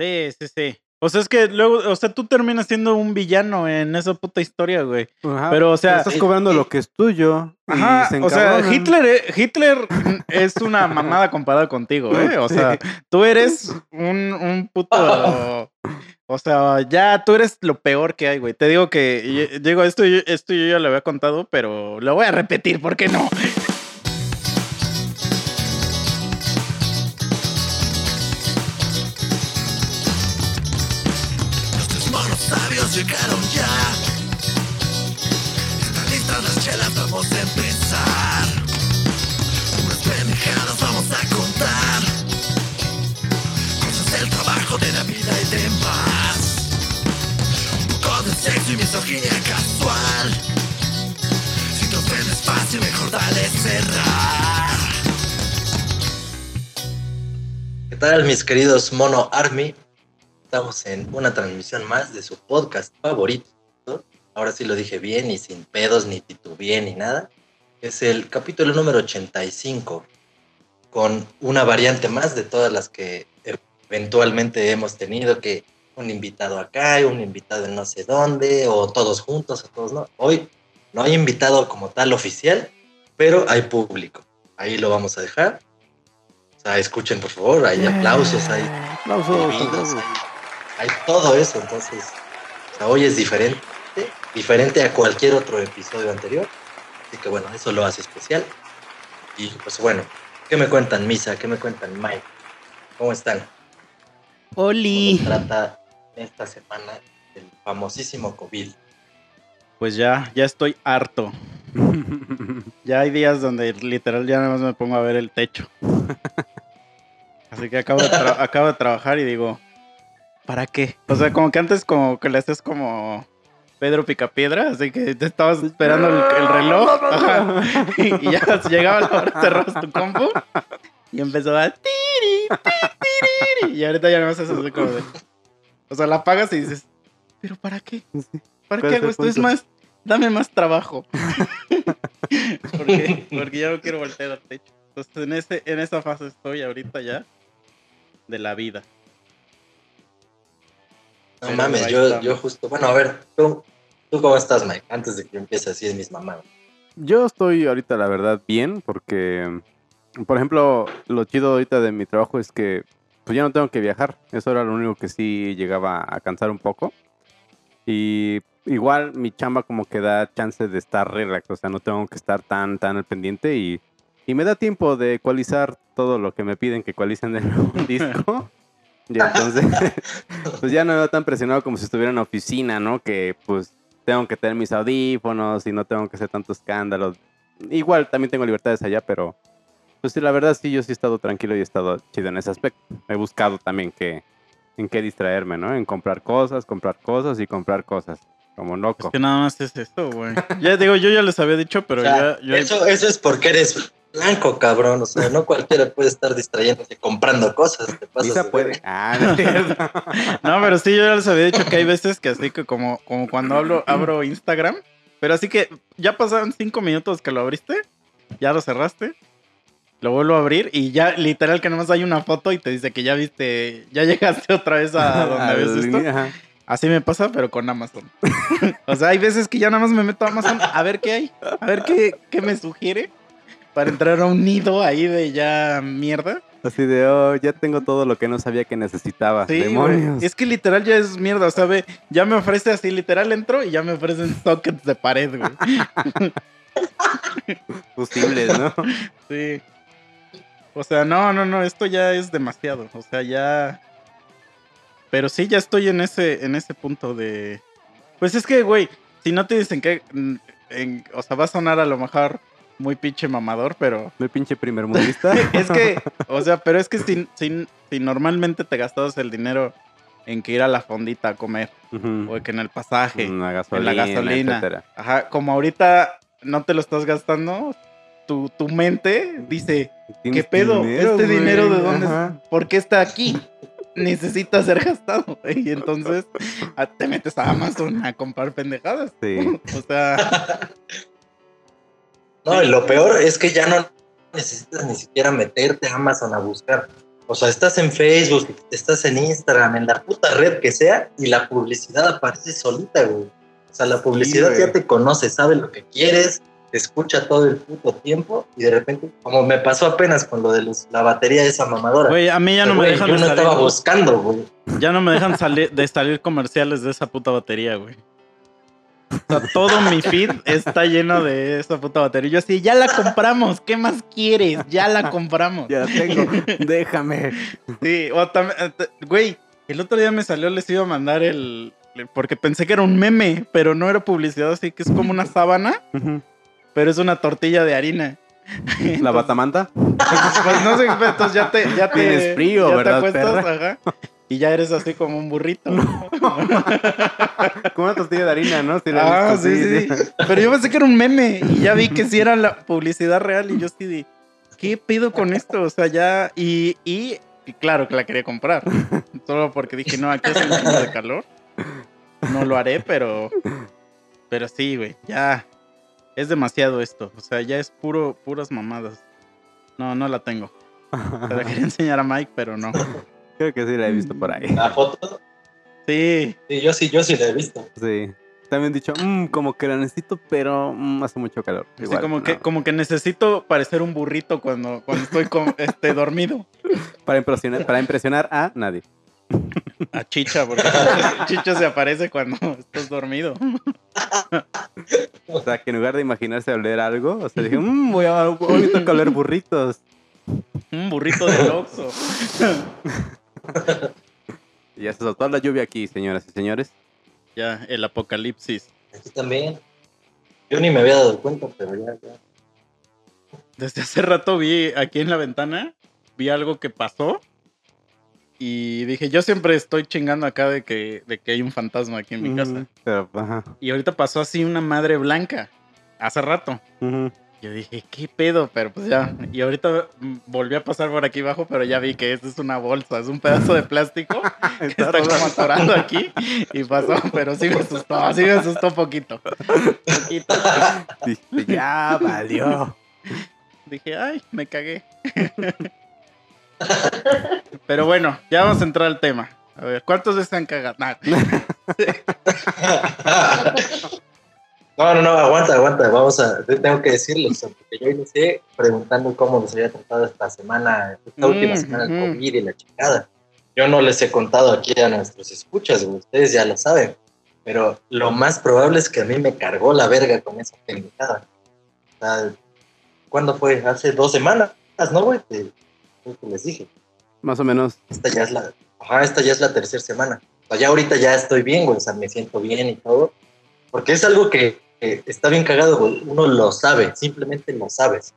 Sí, sí, sí. O sea, es que luego, o sea, tú terminas siendo un villano en esa puta historia, güey. Ajá, Pero, o sea, estás cobrando lo que es tuyo. y Ajá, se o sea. Hitler, e- Hitler es una mamada comparada contigo, ¿eh? O sea, tú eres un, un puto... O sea, ya tú eres lo peor que hay, güey. Te digo que, digo, esto, esto yo ya lo había contado, pero lo voy a repetir, ¿por qué no? Llegaron ya. Están listas las chelas, vamos a empezar. Unas pendejadas vamos a contar. Cosas del trabajo, de la vida y demás. Un poco de sexo y misoginia casual. Si te ofendes fácil, mejor dale cerrar. ¿Qué tal, mis queridos Mono Army? Estamos en una transmisión más de su podcast favorito. Ahora sí lo dije bien y sin pedos, ni titubeé, ni nada. Es el capítulo número 85, con una variante más de todas las que eventualmente hemos tenido, que un invitado acá y un invitado en no sé dónde, o todos juntos, o todos no. Hoy no hay invitado como tal oficial, pero hay público. Ahí lo vamos a dejar. O sea, escuchen por favor, hay aplausos, hay Aplausos, bebidas, aplausos. Hay, todo eso, entonces, o sea, hoy es diferente, diferente a cualquier otro episodio anterior, así que bueno, eso lo hace especial. Y pues bueno, ¿qué me cuentan Misa? ¿Qué me cuentan Mike? ¿Cómo están? ¿Cómo Oli. nos trata esta semana el famosísimo COVID? Pues ya, ya estoy harto. Ya hay días donde literal ya nada más me pongo a ver el techo. Así que acabo de, tra- acabo de trabajar y digo, ¿para qué? O sea, como que antes como que le haces como Pedro Picapiedra, así que te estabas esperando el, el reloj ajá, y, y ya llegaba la hora, cerrabas tu compu y empezó a tiri, ti, tiri, y ahorita ya no haces así como de... O sea, la apagas y dices, ¿pero para qué? ¿Para ¿Cuál qué hago esto? Es más, dame más trabajo. porque, porque ya no quiero voltear al techo. Entonces en, ese, en esa fase estoy ahorita ya de la vida. No Pero mames, yo, yo justo, bueno, a ver, ¿tú, ¿tú cómo estás Mike? Antes de que empiece así es mis mamás. Yo estoy ahorita, la verdad, bien, porque, por ejemplo, lo chido ahorita de mi trabajo es que pues ya no tengo que viajar. Eso era lo único que sí llegaba a cansar un poco. Y igual mi chamba como que da chance de estar relax, o sea, no tengo que estar tan, tan al pendiente y, y me da tiempo de ecualizar todo lo que me piden que ecualicen en un disco. Y entonces, pues ya no veo tan presionado como si estuviera en la oficina, ¿no? Que pues tengo que tener mis audífonos y no tengo que hacer tanto escándalo. Igual también tengo libertades allá, pero pues sí, la verdad sí, yo sí he estado tranquilo y he estado chido en ese aspecto. He buscado también que, en qué distraerme, ¿no? En comprar cosas, comprar cosas y comprar cosas. Como Es loco. que nada más es esto, güey. Ya digo, yo ya les había dicho, pero O sea, ya, eso, eso es porque eres blanco, cabrón. O sea, no cualquiera puede estar distrayéndose comprando cosas. Te pasas puede. Ah, no. No, pero sí, yo ya les había dicho que hay veces que así que como, como cuando hablo, abro Instagram, pero así que ya pasaron cinco minutos que lo abriste, ya lo cerraste, lo vuelvo a abrir y ya literal que nomás hay una foto y te dice que ya viste, ya llegaste otra vez a donde ves esto. Así me pasa, pero con Amazon. o sea, hay veces que ya nada más me meto a Amazon a ver qué hay, a ver qué, qué me sugiere para entrar a un nido ahí de ya mierda. Así de, oh, ya tengo todo lo que no sabía que necesitaba. Sí, Demonios. Es que literal ya es mierda, o sea, ve, ya me ofrece así, literal entro y ya me ofrecen sockets de pared, güey. Posibles, ¿no? Sí. O sea, no, no, no, esto ya es demasiado. O sea, ya. Pero sí, ya estoy en ese, en ese punto de. Pues es que, güey, si no te dicen que. mm, en- o sea, va a sonar a lo mejor muy pinche mamador, pero. Muy pinche primer mundista. Es que, o sea, pero es que si, si, si normalmente te gastabas el dinero en que ir a la fondita a comer, o que en el pasaje, En la gasolina, en la gasolina. etcétera. Ajá, como ahorita no te lo estás gastando, tu, tu mente dice, ¿qué ¿Tienes pedo? dinero, ¿Este güey? dinero de dónde? Ajá. ¿Por qué está aquí? Necesita ser gastado. güey. Y entonces ah, te metes a Amazon a comprar pendejadas. Sí. O sea, No, y lo peor es que ya no necesitas ni siquiera meterte a Amazon a buscar. O sea, estás en Facebook, estás en Instagram, en la puta red que sea, y la publicidad aparece solita, güey. O sea, la publicidad ya te conoce, sabe lo que quieres, te escucha todo el puto tiempo, y de repente, como me pasó apenas con lo de los- la batería de esa mamadora. Güey, a mí ya no me dejan yo de no salir. estaba buscando, güey. Ya no me dejan salir de salir comerciales de esa puta batería, güey. O sea, todo mi feed está lleno de esa puta batería. Y Yo así, ya la compramos, ¿qué más quieres? Ya la compramos. Ya la tengo, déjame. Sí, o también, eh, güey, el otro día me salió, les iba a mandar el, el- porque pensé que era un meme, pero no era publicidad, así que es como una sábana, Ujú. Pero es una tortilla de harina. La batamanta. Pues no sé, entonces ya te, ya te, Tienes frío, ya ¿verdad, te acuestas, ajá, y ya eres así como un burrito. Como una tortilla de harina, ¿no? Sí, Ah, visto, sí, sí, Pero yo pensé que era un meme y ya vi que sí era la publicidad real y yo sí de, ¿qué pido con esto? O sea, ya, y, y, y claro que la quería comprar. Solo porque dije, no, aquí hace un de calor. No lo haré, pero, pero sí, güey, ya. Es demasiado esto. O sea, ya es puro, puras mamadas. No, no la tengo. Te la quería enseñar a Mike, pero no. Creo que sí la he visto por ahí. La foto, Sí, sí, yo sí, yo sí la he visto. Sí. También dicho, "Mm, como que la necesito, pero mm, hace mucho calor. Igual, como, que, como que necesito parecer un burrito cuando, cuando estoy con, este, dormido. Para impresionar, para impresionar a nadie. A Chicha, porque Chicha se aparece cuando estás dormido. O sea, que en lugar de imaginarse oler algo, o sea, dije, "Mm, voy a, hoy toca oler burritos. Un burrito de. Y ya se soltó la lluvia aquí, señoras y señores. Ya, el apocalipsis. Aquí también. Yo ni me había dado cuenta, pero ya, ya. Desde hace rato vi aquí en la ventana, vi algo que pasó. Y dije, yo siempre estoy chingando acá de que, de que hay un fantasma aquí en mi casa. Ujú, Pero, ajá. Y ahorita pasó así una madre blanca. Hace rato. Yo dije, ¿qué pedo? Pero pues ya. Y ahorita volví a pasar por aquí abajo, pero ya vi que esto es una bolsa, es un pedazo de plástico que está como atorado aquí. Y pasó, pero sí me asustó, sí me asustó poquito. Poquito. Dije, ya valió. Dije, ay, me cagué. Pero bueno, ya vamos a entrar al tema. A ver, ¿cuántos de se han cagado? Nah. No, no, no, aguanta, aguanta. Vamos a, te- tengo que decirles, porque yo inicié preguntando cómo les había tratado esta semana, esta última Mm, semana el. COVID y la chingada. Yo no les he contado aquí a nuestros escuchas, ustedes ya lo saben. Pero lo más probable es que a mí me cargó la verga con esa pendejada. O sea, ¿cuándo fue? Hace dos semanas, ¿no, güey? Que les dije. Más o menos. esta ya es la, ajá, esta ya es la tercera semana. O sea, ya ahorita ya estoy bien, güey, o sea, me siento bien y todo. Porque es algo que, que está bien cagado, güey. Uno lo sabe, simplemente lo sabes.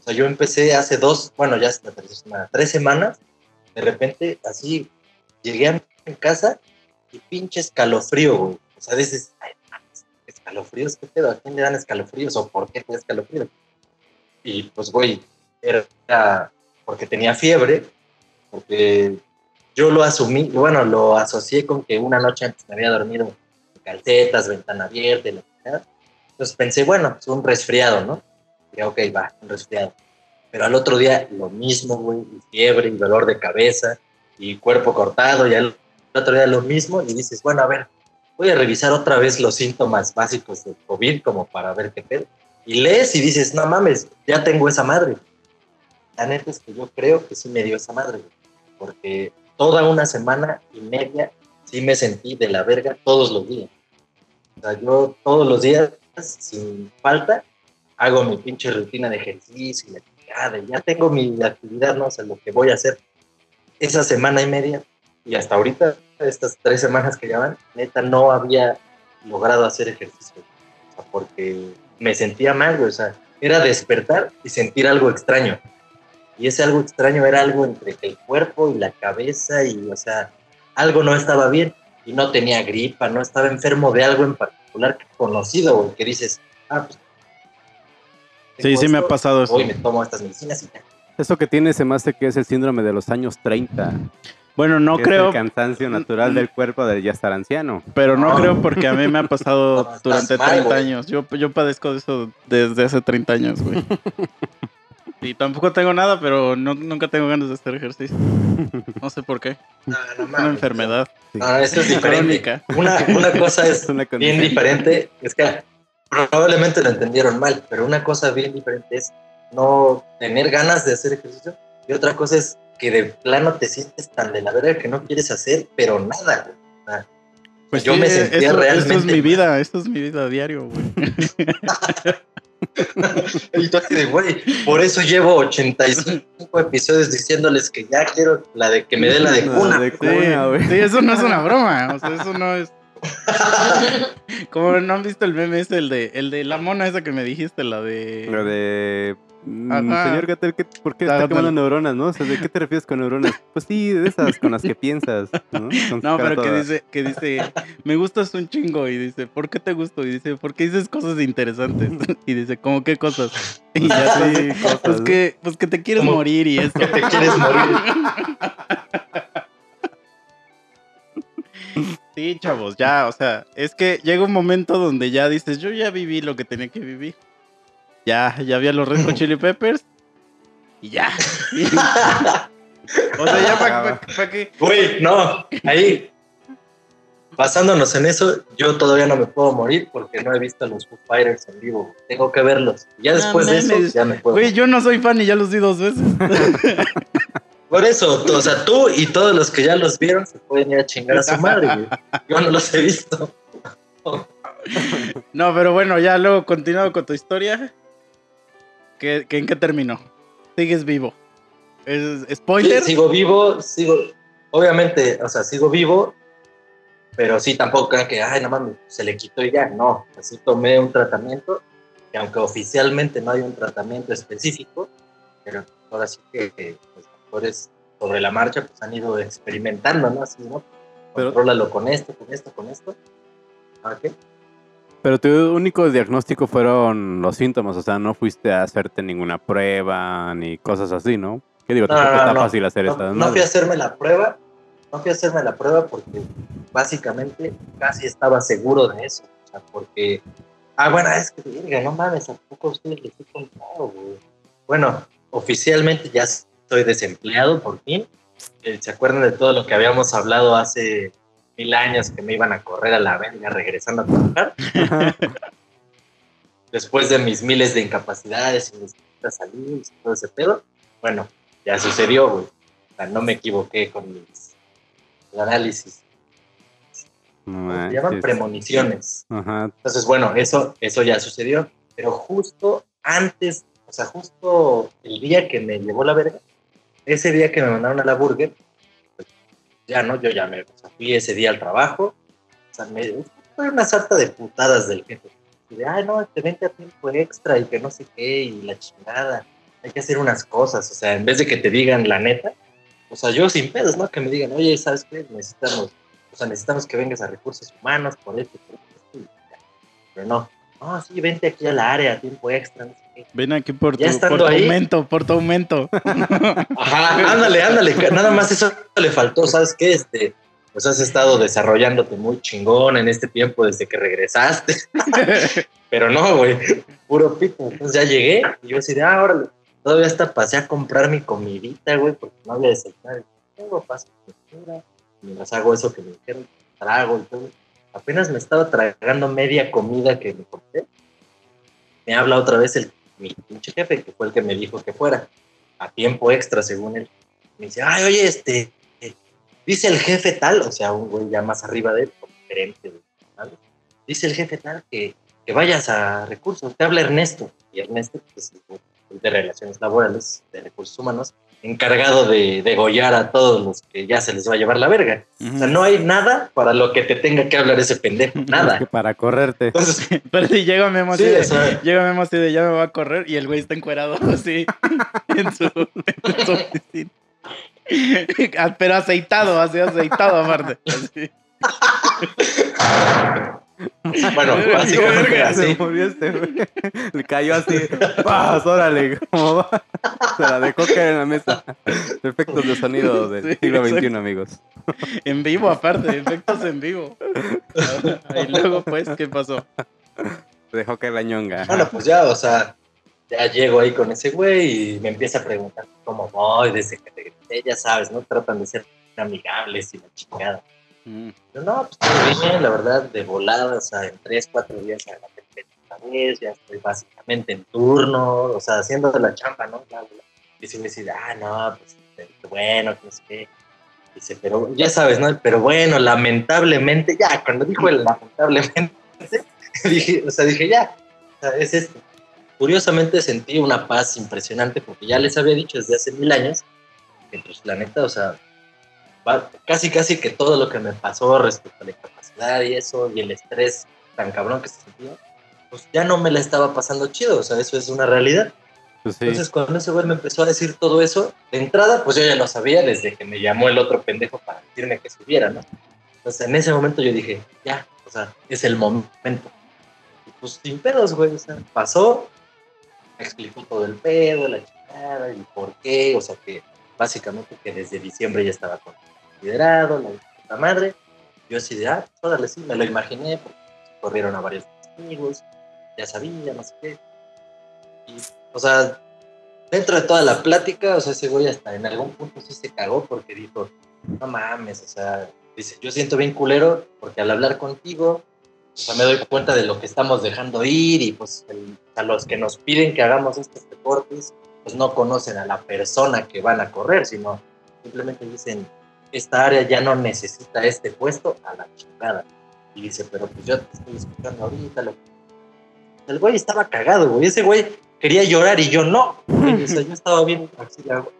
O sea, yo empecé hace dos, bueno, ya es la tercera semana, tres semanas, de repente, así, llegué a mi casa y pinche escalofrío, güey. O sea, dices, ay, escalofríos, ¿qué pedo? ¿A quién le dan escalofríos o por qué te da escalofríos? Y pues, güey, era porque tenía fiebre, porque yo lo asumí, bueno, lo asocié con que una noche antes me había dormido calcetas, ventana abierta, la. Entonces pensé, bueno, es un resfriado, ¿no? Y ok, va, un resfriado. Pero al otro día lo mismo, güey, fiebre, y dolor de cabeza, y cuerpo cortado, y al otro día lo mismo, y dices, bueno, a ver, voy a revisar otra vez los síntomas básicos del COVID como para ver qué pedo. Y lees y dices, no mames, ya tengo esa madre. La neta es que yo creo que sí me dio esa madre, porque toda una semana y media sí me sentí de la verga todos los días. O sea, yo todos los días, sin falta, hago mi pinche rutina de ejercicio y la chingada, y ya tengo mi actividad, no sé, lo que voy a hacer esa semana y media y hasta ahorita, estas tres semanas que llevan, neta, no había logrado hacer ejercicio. O sea, porque me sentía mal, o sea, era despertar y sentir algo extraño. Y ese algo extraño era algo entre el cuerpo y la cabeza y, o sea, algo no estaba bien y no tenía gripa, no estaba enfermo de algo en particular conocido, güey, que dices, ah, pues. Sí, sí me ha esto, pasado eso. Hoy me tomo estas medicinas y ya. Eso que tiene se me hace que es el síndrome de los años 30. Bueno, no que es creo, el cansancio natural del cuerpo de ya estar anciano. pero no No. creo porque a mí me ha pasado No, durante mal, 30 güey. años. Yo, yo padezco de eso desde hace 30 años, güey. Y tampoco tengo nada, pero no- nunca tengo ganas de hacer ejercicio. No sé por qué. No, no Es mames. una enfermedad. No, esto es diferente. Una, una cosa es Es una bien diferente. Es que probablemente lo entendieron mal, pero una cosa bien diferente es no tener ganas de hacer ejercicio y otra cosa es que de plano te sientes tan de la verga que no quieres hacer, pero nada. güey. O sea, Pues yo sí, me sentía esto, realmente. Esto es mi vida, esto es mi vida diario, güey. Y tú así de, güey, por eso llevo 85 episodios diciéndoles que ya quiero la de que me dé la de La cuna. de Sí, cuna, güey. sí, eso no es una broma. O sea, eso no es. Como no han visto el meme ese, el de, el de la mona esa que me dijiste, la de. Lo de. Mm, Ajá. Señor Gatel, ¿qué- ¿por qué Ah, está quemando neuronas, no? O sea, ¿de qué te refieres con neuronas? Pues sí, de esas con las que piensas, ¿no? No, pero que dice, que dice, me gustas un chingo. Y dice, ¿por qué te gusto? Y dice, porque dices cosas interesantes. Y dice, ¿cómo qué cosas? Y ya Sí, cosas, pues que, pues que te quieres ¿Cómo? morir y eso. Que te quieres morir. Sí, chavos, ya, o sea, es que llega un momento donde ya dices, yo ya viví lo que tenía que vivir. Ya, ya vi a los Red Hot Chili Peppers. Y ya. o sea, ya para que. Güey, no, ahí. Basándonos en eso, yo todavía no me puedo morir porque no he visto a los Foo Fighters en vivo. Tengo que verlos. Ya No después de eso, ya me puedo. Güey, yo no soy fan y ya los vi dos veces. Por eso, o sea, tú y todos los que ya los vieron se pueden ir a chingar a su madre, güey. Yo no los he visto. No, pero bueno, ya luego continuando con tu historia. ¿Qué, qué- ¿En qué terminó? Sigues vivo. ¿Es spoiler? Sigo vivo, sigo. Obviamente, o sea, sigo vivo, pero sí tampoco crean que, ay, no mames, se le quitó y ya. No, así tomé un tratamiento, que aunque oficialmente no hay un tratamiento específico, pero ahora sí que que los doctores sobre la marcha pues han ido experimentando, ¿no? Así, ¿no? Pero- Contrólalo con esto, con esto, con esto. ¿Ah, qué? Pero tu único diagnóstico fueron los síntomas, o sea, no fuiste a hacerte ninguna prueba ni cosas así, ¿no? ¿Qué digo? No, Tampoco no, está no. fácil hacer No, esta no fui a hacerme la prueba, no fui a hacerme la prueba porque básicamente casi estaba seguro de eso. O sea, porque, ah, bueno, es que, verga, no mames, ¿a poco a ustedes les he contado, güey? Bueno, oficialmente ya estoy desempleado por fin. Eh, ¿Se acuerdan de todo lo que habíamos hablado hace mil años que me iban a correr a la verga regresando a trabajar? Después de mis miles de incapacidades y mis salud y todo ese pedo, bueno, ya sucedió, güey. O sea, no me equivoqué con mis análisis. No Se llaman premoniciones. Ajá. Entonces, bueno, eso, eso ya sucedió. Pero justo antes, o sea, justo el día que me llevó la verga, ese día que me mandaron a la burger, ya no, yo ya me fui ese día al trabajo. O sea, me fue una sarta de putadas del jefe. Y de, ay, no, te vente a tiempo extra y que no sé qué, y la chingada. Hay que hacer unas cosas. O sea, en vez de que te digan la neta, o sea, yo sin pedos, ¿no? Que me digan, oye, ¿sabes qué? Necesitamos, o sea, necesitamos que vengas a recursos humanos por esto, por esto. Pero no, no, sí, vente aquí a la área a tiempo extra, no sé. Ven aquí por tu, por tu ahí. aumento, por tu aumento. Ajá, ándale, ándale, nada más eso le faltó, ¿sabes qué? Este, pues has estado desarrollándote muy chingón en este tiempo desde que regresaste, pero no, güey, puro pito. Entonces ya llegué y yo así de, ah, órale, todavía hasta pasé a comprar mi comidita, güey, porque no había desayunado. Tengo paso mientras hago eso que me dijeron, trago y todo. Apenas me estaba tragando media comida que me compré. Me habla otra vez el, mi pinche jefe, que fue el que me dijo que fuera, a tiempo extra, según él. Me dice, ay, oye, este, eh, dice el jefe tal, o sea, un güey ya más arriba de él, gerente. Dice el jefe tal que, que vayas a recursos, te habla Ernesto. Y Ernesto, pues, de relaciones laborales, de recursos humanos, encargado de degollar a todos los que ya se les va a llevar la verga. O sea, no hay nada para lo que te tenga que hablar ese pendejo, Que nada. para correrte. Entonces, Pero si llega Memo sí, o sea, llega Memo así de ya me va a correr y el güey está encuerado así en su, en su oficina. Ah, Pero aceitado, así aceitado aparte. Así. bueno, básicamente Verga, así. Se murió este, güey. Le cayó así. ¡Paz! ¡Órale! ¿Cómo va? Se la dejó caer en la mesa. Efectos de sonido del Sí, siglo XXI, exacto. amigos. En vivo aparte, efectos en vivo. Y luego pues, ¿qué pasó? Se dejó caer la ñonga. Bueno, pues ya, o sea, ya llego ahí con ese güey y me empieza a preguntar cómo voy, desde que regresé, ya sabes, ¿no? Tratan de ser amigables y la chingada. Mm. No, pues la verdad, de volada, o sea, en tres, cuatro días a la vez, ya estoy básicamente en turno, o sea, haciendo de la chamba, ¿no? Y si me dice, ah, no, pues este, bueno, que no sé qué. Dice, pero ya sabes, ¿no? Pero bueno, lamentablemente, ya, cuando dijo el lamentablemente, dije, o sea, dije, ya, es esto. Curiosamente sentí una paz impresionante porque ya les había dicho desde hace mil años que, pues, la neta, o sea, casi, casi que todo lo que me pasó respecto a la incapacidad y eso, y el estrés tan cabrón que se sentía, pues ya no me la estaba pasando chido, o sea, eso es una realidad. Pues sí. Entonces, cuando ese güey me empezó a decir todo eso, de entrada, pues yo ya lo sabía desde que me llamó el otro pendejo para decirme que subiera, ¿no? Entonces, en ese momento yo dije, ya, o sea, es el momento. Y pues sin pedos, güey, o sea, pasó, me explicó todo el pedo, la chingada y por qué, o sea, que básicamente que desde diciembre ya estaba considerado, la madre. Yo así de, ah, órale, sí, me lo imaginé, porque corrieron a varios testigos, ya sabía, no sé qué. Y, o sea, dentro de toda la plática, o sea, ese güey hasta en algún punto sí se cagó porque dijo, no mames, o sea, dice, yo siento bien culero porque al hablar contigo, o sea, me doy cuenta de lo que estamos dejando ir y pues el- a los que nos piden que hagamos estos deportes, pues no conocen a la persona que van a correr, sino simplemente dicen, esta área ya no necesita este puesto a la chingada. Y dice, pero pues yo te estoy escuchando ahorita. Lo... El güey estaba cagado, güey. Ese güey quería llorar y yo no. güey. O sea, yo estaba bien así, la- O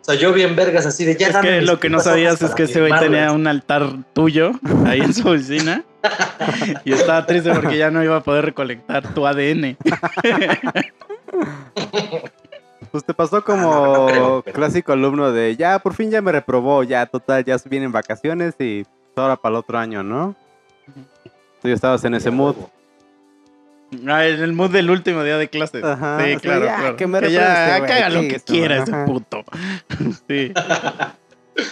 sea, yo bien vergas así de ya. Es que lo que no sabías es que ese güey tenía firmarlas". un altar tuyo ahí en su oficina. Y estaba triste porque ya no iba a poder recolectar tu ADN. Pues te pasó Ah, como no, no creo, pero- clásico alumno de ya por fin ya me reprobó, ya total, ya vienen vacaciones y pues, ahora para el otro año, ¿no? Tú ya estabas en ese mood. Ah, en el mood del último día de clase. Ajá, sí, sea, claro, ya, claro. que me Que ya este haga lo que quiera ese puto. Sí.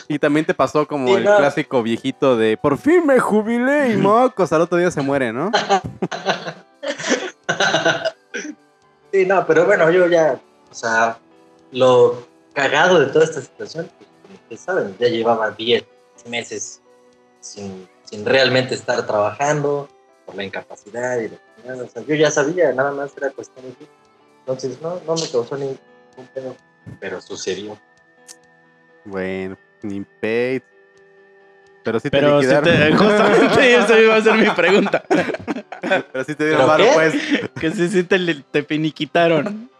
Y también te pasó como Sí, el no. clásico viejito de por fin me jubilé y mocos, al otro día se muere, ¿no? Sí, no, pero bueno, yo ya, o sea, lo cagado de toda esta situación, pues, saben, ya llevaba 10 meses sin, sin realmente estar trabajando por la incapacidad y la o sea, yo ya sabía, nada más era cuestión de. Entonces, no, no me causó ningún pedo, pero sucedió. Bueno, ni paid. Pero sí te Pero liquidaron. te, justamente esa iba a ser mi pregunta. Pero sí te dieron ¿Pero varo, qué? pues. Que sí, sí te, te finiquitaron.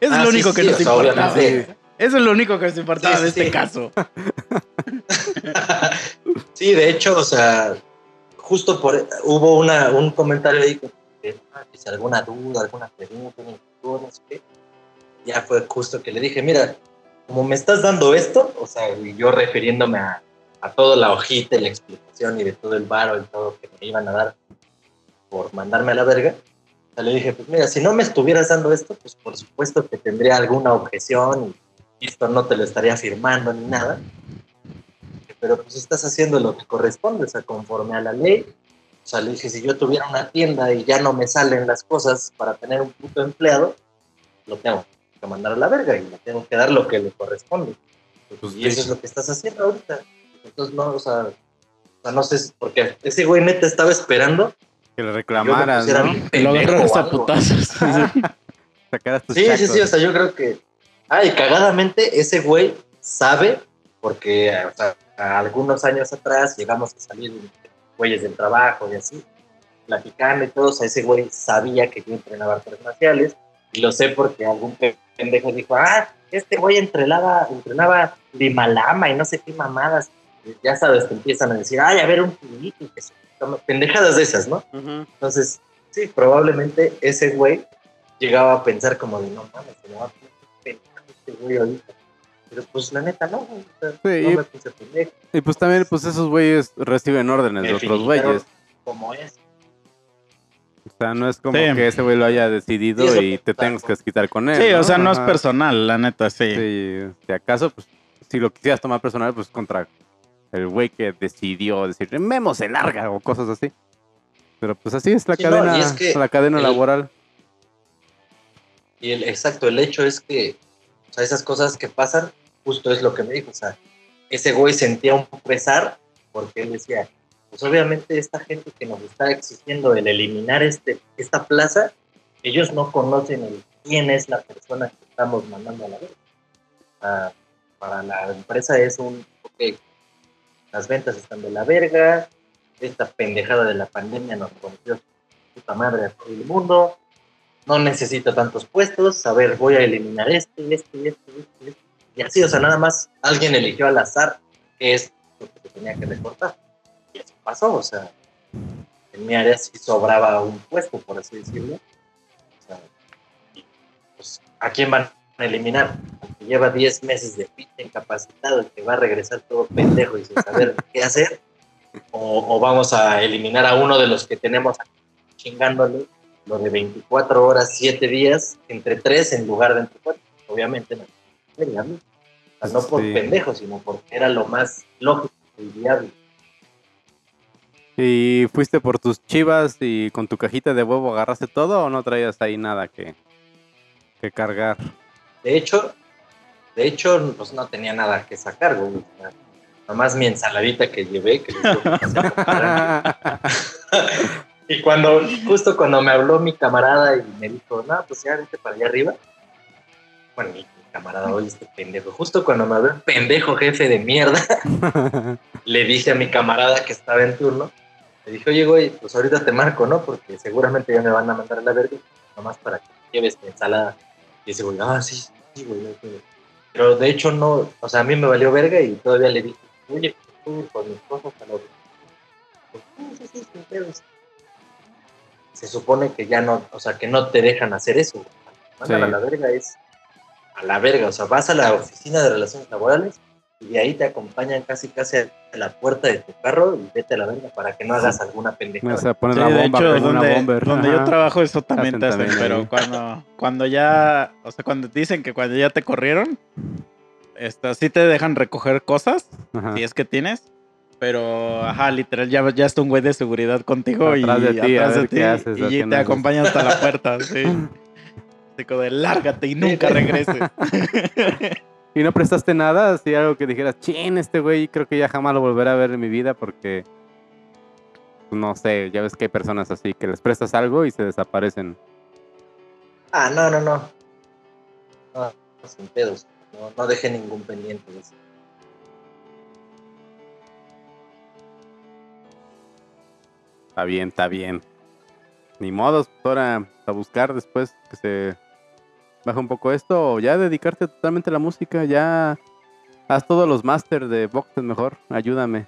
Eso Ah, es lo sí, único que sí, nos importaba. Eso es lo único que nos importaba Sí, de sí, este sí. caso. Sí, de hecho, o sea, justo por hubo una, un comentario ahí que, ah, si alguna duda, alguna pregunta, no sé qué. Ya fue justo que le dije, mira, como me estás dando esto, o sea, y yo refiriéndome a, a toda la hojita y la explicación y de todo el varo y todo que me iban a dar por mandarme a la verga, sea, le dije, pues mira, si no me estuvieras dando esto, pues por supuesto que tendría alguna objeción y esto no te lo estaría firmando ni nada pero pues estás haciendo lo que corresponde, o sea, conforme a la ley. O sea, le dije, si yo tuviera una tienda y ya no me salen las cosas para tener un puto empleado, lo tengo que mandar a la verga y le tengo que dar lo que le corresponde. Pues, y eso es lo que estás haciendo ahorita. Entonces, no, o sea, o sea, no sé, si- porque ese güey neta estaba esperando Que le que reclamaras, pusiera ¿no? bien Lo o a putazos. Sí. Sacaras tus Sí, sí, chacos. sí, o sea, yo creo que. Ah, y cagadamente, ese güey sabe, porque o sea, a algunos años atrás llegamos a salir güeyes del trabajo y así, platicando y todo, o sea, ese güey sabía que yo entrenaba artes marciales, y lo sé porque algún pendejo dijo, ah, este güey entrenaba, entrenaba limalama y no sé qué mamadas. Ya sabes, te empiezan a decir, ay, a ver un pulito, que se toma", pendejadas de esas, ¿no? Entonces, sí, probablemente ese güey llegaba a pensar como de, no mames, se me va a poner pendejo este güey ahorita. Pero pues la neta no, güey, o sea, Sí, no y- me puse pendejo, Y pues también, pues esos güeyes reciben órdenes de otros güeyes. como es. O sea, no es como Sí. que ese güey lo haya decidido Sí, y te tengas que desquitar con él. Sí, o sea, no es personal, la neta, sí. Sí, si acaso, pues, si lo quisieras tomar personal, pues contra el güey que decidió decir, Memo se larga o cosas así. Pero pues así es la Sí, cadena, es que la cadena el- laboral. Y el, exacto, el hecho es que, o sea, esas cosas que pasan, justo es lo que me dijo, o sea, ese güey sentía un pesar porque él decía, pues obviamente esta gente que nos está exigiendo el eliminar este, esta plaza, ellos no conocen el, quién es la persona que estamos mandando a la vez. O sea, para la empresa es un, las ventas están de la verga, esta pendejada de la pandemia nos rompió puta madre a todo el mundo, no necesito tantos puestos, a ver, voy a eliminar este, este, este, este, este. Y así, o sea, nada más alguien eligió al azar qué es lo que se tenía que recortar. Y eso pasó, o sea, en mi área sí sobraba un puesto, por así decirlo. O sea, y, pues, ¿a quién van eliminar? Que lleva 10 meses de pinche incapacitado, el que va a regresar todo pendejo y sin saber qué hacer. O, o vamos a eliminar a uno de los que tenemos aquí chingándole lo de 24 horas, 7 días, entre 3 en lugar de entre 4. Obviamente no. O sea, no por Sí. pendejo, sino porque era lo más lógico y viable. ¿Y fuiste por tus chivas y con tu cajita de huevo agarraste todo o no traías ahí nada que, que cargar? De hecho, de hecho, pues no tenía nada que sacar, güey. Nomás mi ensaladita que llevé, que. Y cuando, justo cuando me habló mi camarada y me dijo, no, pues ya vete para allá arriba. Bueno, mi, mi camarada, oye, este pendejo. Justo cuando me habló el pendejo jefe de mierda, le dije a mi camarada que estaba en turno, le dije, oye, güey, pues ahorita te marco, ¿no? Porque seguramente ya me van a mandar a la verga, nomás para que lleves mi ensalada. Y ese güey, ah, sí, sí, güey, no hay pedo". Pero de hecho no, o sea, a mí me valió verga y todavía le dije, oye, tú con mis cosas a la otra. Pues, "Sí, sí, sí, sin pedos". Se supone que ya no, o sea, que no te dejan hacer eso. Mandan a la verga es a la verga, o sea, vas a la oficina de relaciones laborales y de ahí te acompañan casi casi a la puerta de tu carro y vete a la verga para que no hagas alguna pendejada. vas a poner Sí, la de bomba, hecho, prende una donde, bomber. donde yo Ajá. trabajo eso también te hacen, también pero ahí. cuando, cuando ya, o sea, cuando te dicen que cuando ya te corrieron, este, sí te dejan recoger cosas, Ajá. si es que tienes, pero, ajá, literal, ya, ya está un güey de seguridad contigo y Atrás de ti, a atrás de ti, haces, y haciendo te eso. acompaña hasta la puerta, sí. Así como de lárgate y nunca regreses. ¿Y no prestaste nada? Así algo que dijeras, chin, este güey creo que ya jamás lo volveré a ver en mi vida porque... No sé, ya ves que hay personas así que les prestas algo y se desaparecen. Ah, no, no, no. No, sin pedos. No, no dejé ningún pendiente de eso. Está bien, está bien. Ni modos, pues ahora a buscar después que se baja un poco esto o ya dedicarte totalmente a la música, ya haz todos los máster de boxes mejor, ayúdame.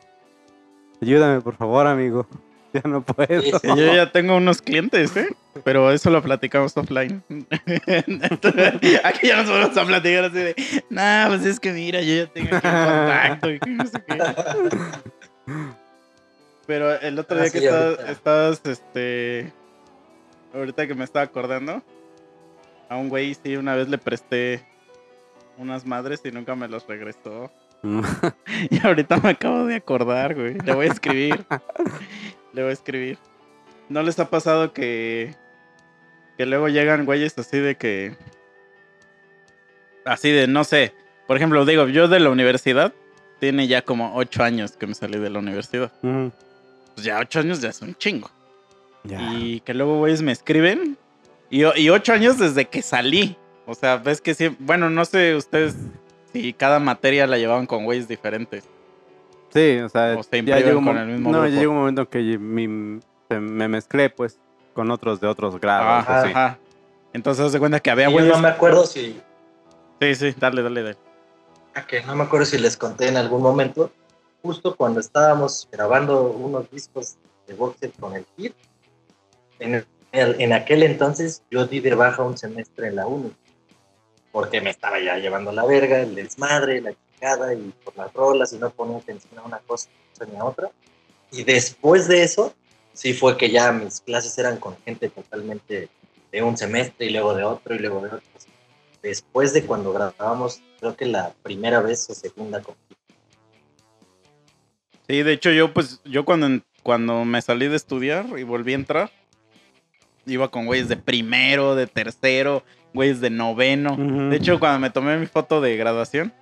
Ayúdame, por favor, amigo. Ya no puedo. Sí, sí. Y yo ya tengo unos clientes, ¿eh? Pero eso lo platicamos offline. Entonces, aquí ya nos vamos a platicar así de, nah, pues es que mira, yo ya tengo aquí un contacto y que no sé qué. Pero el otro Ah, día que sí, estabas, ahorita. estabas, este, ahorita que me estaba acordando, a un güey sí una vez le presté unas madres y nunca me los regresó. Y ahorita me acabo de acordar, güey. Le voy a escribir. Le voy a escribir. ¿No les ha pasado que. que luego llegan güeyes así de que. Así de, no sé. Por ejemplo, digo, yo de la universidad. Tiene ya como ocho años que me salí de la universidad. Ujú. Pues ya ocho años ya es un chingo. Y que luego güeyes me escriben. Y, y ocho años desde que salí. O sea, ves que siempre. Bueno, no sé ustedes si cada materia la llevaban con güeyes diferentes. Sí, o sea, O se ya llegó un, con el mismo no, ya grupo. llegó un momento que mi- se- me mezclé pues con otros de otros grados. Ajá, así. ajá. Entonces se cuenta que había Y yo güeyes. no me acuerdo si, Sí, sí, dale, dale, dale. ah, que no me acuerdo si les conté en algún momento, justo cuando estábamos grabando unos discos de boxer con el Kid, en, el- en aquel entonces yo di de baja un semestre en la uni, porque me estaba ya llevando la verga, el desmadre, la chingada y por las rolas y no ponía atención a una cosa ni a otra. Y después de eso, sí fue que ya mis clases eran con gente totalmente de un semestre y luego de otro y luego de otro. Después de cuando grabamos, creo que la primera vez o segunda con Sí, de hecho yo pues yo cuando, cuando me salí de estudiar y volví a entrar, iba con güeyes de primero, de tercero, güeyes de noveno. Ujú. De hecho, cuando me tomé mi foto de graduación,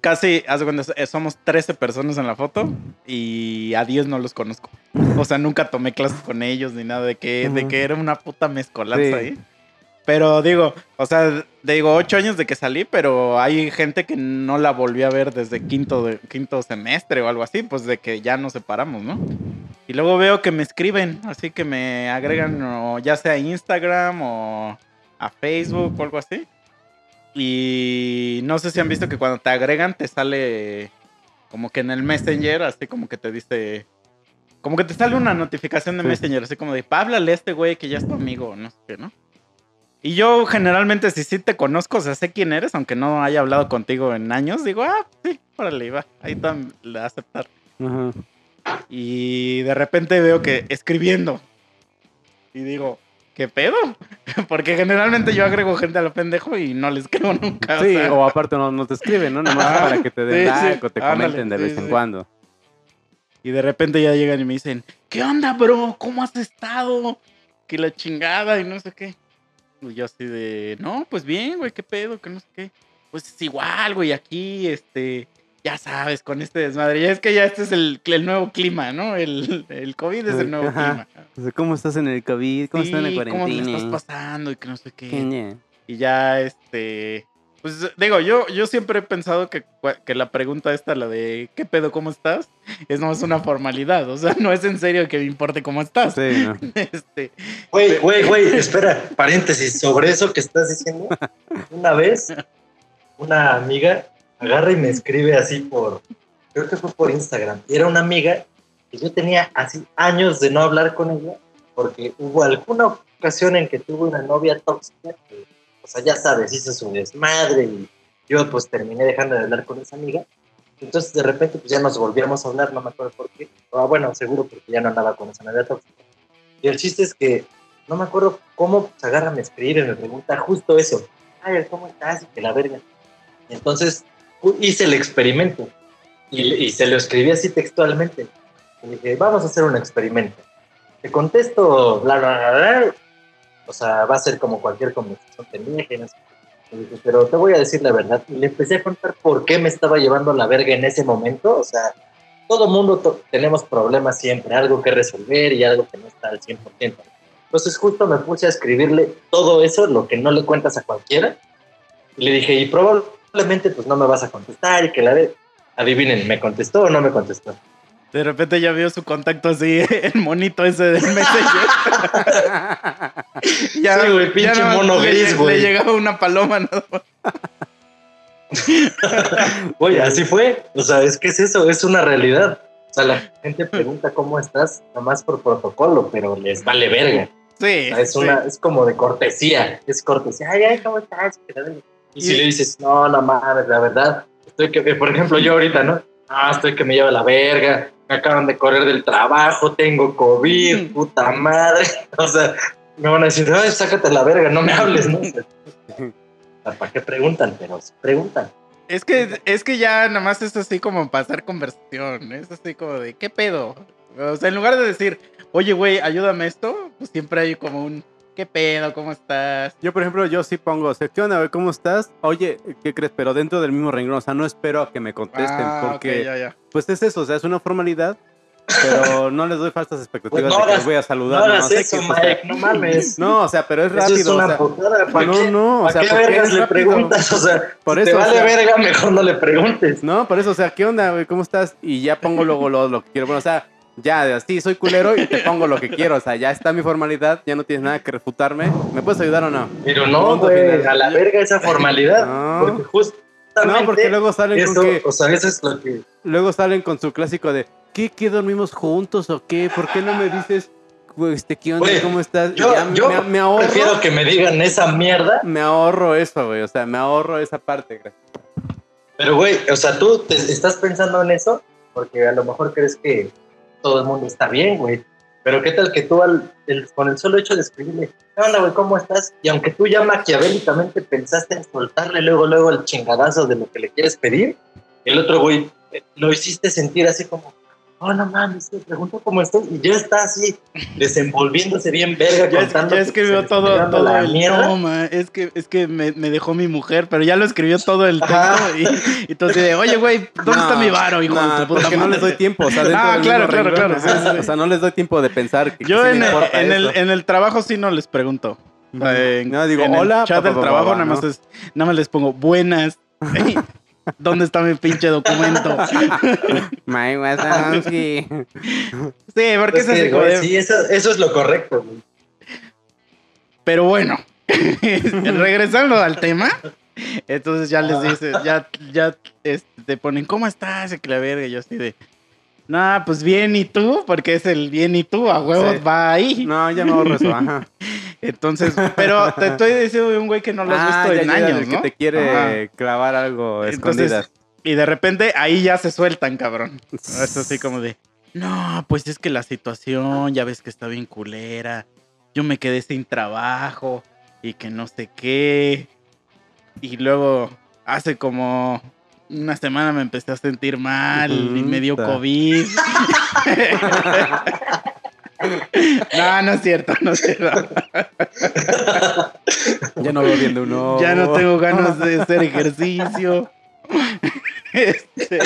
casi, haz de cuenta, eh, somos 13 personas en la foto y a 10 no los conozco. O sea, nunca tomé clases con ellos ni nada de que, de Ujú. que era una puta mezcolanza Sí. ahí. Pero digo, o sea, digo, ocho años de que salí, pero hay gente que no la volví a ver desde quinto, de, quinto semestre o algo así, pues de que ya nos separamos, ¿no? Y luego veo que me escriben, así que me agregan o ya sea a Instagram o a Facebook o algo así. Y no sé si han visto que cuando te agregan te sale como que en el Messenger, así como que te dice... Como que te sale una notificación de Sí. Messenger, así como de, "Pa, háblale a este güey que ya es tu amigo, no sé qué, ¿no? Y yo generalmente, si sí te conozco, o sea, sé quién eres, aunque no haya hablado contigo en años, digo, ah, sí, órale, va, ahí está, le va a aceptar. Ajá. Y de repente veo que escribiendo. Y digo, ¿qué pedo? Porque generalmente yo agrego gente a lo pendejo y no le escribo nunca. o Sí, sea. o aparte no, no te escriben, ¿no? Nomás para que te den Sí, sí. like o te Ándale, comenten de sí, vez en cuando. Y de repente ya llegan y me dicen, ¿qué onda, bro? ¿Cómo has estado? Que la chingada y no sé qué. Y yo así de, no, pues bien, güey, ¿qué pedo? Que no sé qué. Pues es igual, güey, aquí, este, ya sabes, con este desmadre. Ya es que ya este es el, el nuevo clima, ¿no? El, el COVID es el nuevo Ajá. clima. ¿Cómo estás en el COVID? ¿Cómo estás en la Sí, ¿Cómo te cuarentena? estás pasando? Y que no sé qué. Y ya, este. Pues digo, yo, yo siempre he pensado que, que la pregunta esta, la de ¿qué pedo, cómo estás? Es nomás una formalidad. O sea, no es en serio que me importe cómo estás. Sí, ¿no? Este, Güey, güey, güey, espera, paréntesis, sobre eso que estás diciendo. Una vez, una amiga agarra y me escribe así por, creo que fue por Instagram. Era una amiga que yo tenía así años de no hablar con ella, porque hubo alguna ocasión en que tuve una novia tóxica que, o sea, ya sabes, hizo su desmadre y yo pues terminé dejando de hablar con esa amiga. Entonces de repente pues ya nos volvíamos a hablar, no me acuerdo por qué. Ah, bueno, seguro porque ya no andaba con esa novia tóxica. Y el chiste es que no me acuerdo cómo se agarra a escribir y me pregunta justo eso. Ay, ¿cómo estás? Y que la verga. Entonces hice el experimento y, y se lo escribí así textualmente. Y dije, vamos a hacer un experimento. Te contesto, bla, bla, bla, bla. O sea, va a ser como cualquier conversación qué. Y dije, pero te voy a decir la verdad. Y le empecé a contar por qué me estaba llevando la verga en ese momento. O sea, todo mundo to- tenemos problemas siempre, algo que resolver y algo que no está al 100%. Entonces justo me puse a escribirle todo eso, lo que no le cuentas a cualquiera. Y le dije, y probablemente pues no me vas a contestar y que la ve. Adivinen, ¿me contestó o no me contestó? de repente ya vio su contacto así, el monito ese del Messenger. ya, Sí, güey, pinche ya mono le, gris, le güey. llegaba una paloma. ¿no? Oye, así fue. O sea, es que es eso, es una realidad. O sea, la gente pregunta cómo estás, nomás por protocolo, pero les vale verga. Sí, O sea, es, sí. una, es como de cortesía. Es cortesía. Ay, ay, ¿cómo estás? Y si le dices, no, no mames, la verdad, estoy que, eh, por ejemplo, yo ahorita, ¿no? Ah, estoy que me lleva la verga, me acaban de correr del trabajo, tengo COVID, Mm. puta madre. O sea, me van a decir, ay, sácate la verga, no me hables, ¿no? O sea, ¿Para qué preguntan? Pero sí preguntan. Es que, es que ya nada más es así como pasar conversación. Es así como de, ¿qué pedo? O sea, en lugar de decir, oye, güey, ayúdame esto, pues siempre hay como un, ¿qué pedo? ¿Cómo estás? Yo, por ejemplo, yo sí pongo, o ¿qué onda, güey? ¿Cómo estás? Oye, ¿qué crees? Pero dentro del mismo renglón, o sea, no espero a que me contesten, Ah, porque, ok, ya, ya. pues es eso, o sea, es una formalidad, pero no les doy falsas expectativas Pues no de que les voy a No saludar. hagas sé eso, que, o sea, Mike, no mames. No, o sea, pero es Eso es rápido, una o sea, putada. ¿Para no, qué, no, o ¿para sea, qué porque vergas le rápido. preguntas? O sea, Por si eso, te o vale sea- verga, mejor no le preguntes. No, por eso, o sea, ¿qué onda, güey? ¿Cómo estás? Y ya pongo luego lo, lo que quiero. Bueno, o sea, ya, de así soy culero y te pongo lo que quiero. O sea, ya está mi formalidad, ya no tienes nada que refutarme. ¿Me puedes ayudar o no? Pero no, güey, a la verga esa formalidad. No. Porque justamente No, porque luego salen eso, con que o sea, eso es lo que... luego salen con su clásico de ¿qué, qué dormimos juntos o qué? ¿Por qué no me dices este qué onda? ¿Cómo estás? Yo, ya yo me, me ahorro prefiero que me digan esa mierda, me ahorro eso, güey, o sea, me ahorro esa parte, gracias. pero güey, o sea, tú te estás pensando en eso porque a lo mejor crees que todo el mundo está bien, güey. Pero qué tal que tú al- con el solo hecho de escribirle, ¿qué onda, güey? ¿Cómo estás? Y aunque tú ya maquiavélicamente pensaste en soltarle luego, luego el chingadazo de lo que le quieres pedir, el otro güey eh, lo hiciste sentir así como, oh, no mames, te pregunto cómo estoy. Y ya está así, desenvolviéndose bien verga, Ya, contando ya que escribió está todo, todo la el mierda. no, ma, es que, es que me, me dejó mi mujer, pero ya lo escribió todo el texto y, y de, oye, güey, ¿dónde está mi varo, hijo no, de tu puta porque no madre?" les doy tiempo. O sea, Ah, claro, claro, renglón, claro, sí, sí, sí. O sea, no les doy tiempo de pensar que Yo que en, me el, importa en, el, en el trabajo sí no les pregunto. En, No, digo, en hola, el chat pa, pa, del pa, pa, trabajo pa, nada más ¿no? es, nada más les pongo buenas. ¿Dónde está mi pinche documento? My Wazowski. Sí, porque Es que, güey, sí, eso, eso es lo correcto. güey. Pero bueno, regresando al tema, entonces ya les dices, ya, ya este, te ponen, ¿cómo estás? Y que la verga, yo así de, nah, pues bien, ¿y tú? Porque es el bien, ¿y tú? A huevos Sí. va ahí. No, ya me ahorro eso. Ajá. Entonces, pero te estoy diciendo de un güey que no lo has Ah, visto ya, en ya, años, el ¿no? que te quiere Ajá. clavar algo Entonces, escondidas. Y de repente ahí ya se sueltan, cabrón. Es así como de, no, pues es que la situación, ya ves que está bien culera. Yo me quedé sin trabajo y que no sé qué. Y luego hace como una semana me empecé a sentir mal y me dio. COVID. no, no es cierto, no es cierto. Ya no veo bien de uno. Ya no tengo ganas de hacer ejercicio. Este,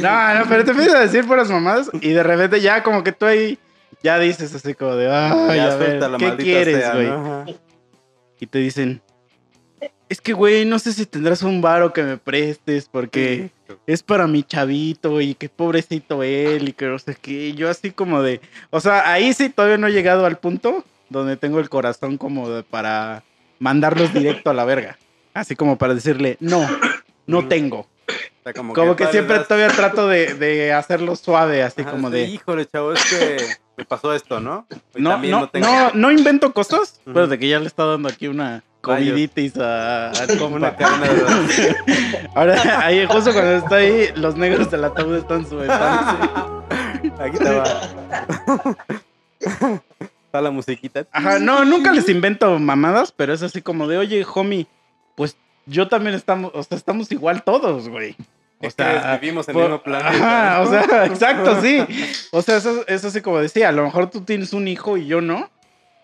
No, no, pero te empiezas a decir puras mamadas y de repente ya como que tú ahí ya dices así como de, Ya a ver, ¿qué quieres, güey? ¿no? Y te dicen, es que, güey, no sé si tendrás un varo que me prestes porque es para mi chavito y qué pobrecito él y que no sé qué. Yo así como de, o sea, ahí sí todavía no he llegado al punto donde tengo el corazón como de para mandarlos directo a la verga. Así como para decirle, no, no tengo. Sea, como, Como que todavía siempre das- todavía trato de, de hacerlo suave, así Ajá, como sí, de... Híjole, chavo, es que me pasó esto, ¿no? No, también no, tengo no, no invento cosas, Ujú. pero de que ya le está dando aquí una Rayos. coviditis a, a compa. una cadena de... Ahora, ahí justo cuando está ahí, los negros del ataúd están sueltándose. Aquí estaba. Está la musiquita. Ajá, no, nunca les invento mamadas, pero es así como de, oye, homie, pues yo también estamos, o sea, estamos igual todos, güey. O ¿Qué sea, vivimos en por- el mismo planeta. O sea, exacto, sí. O sea, eso es así como decía, a lo mejor tú tienes un hijo y yo no,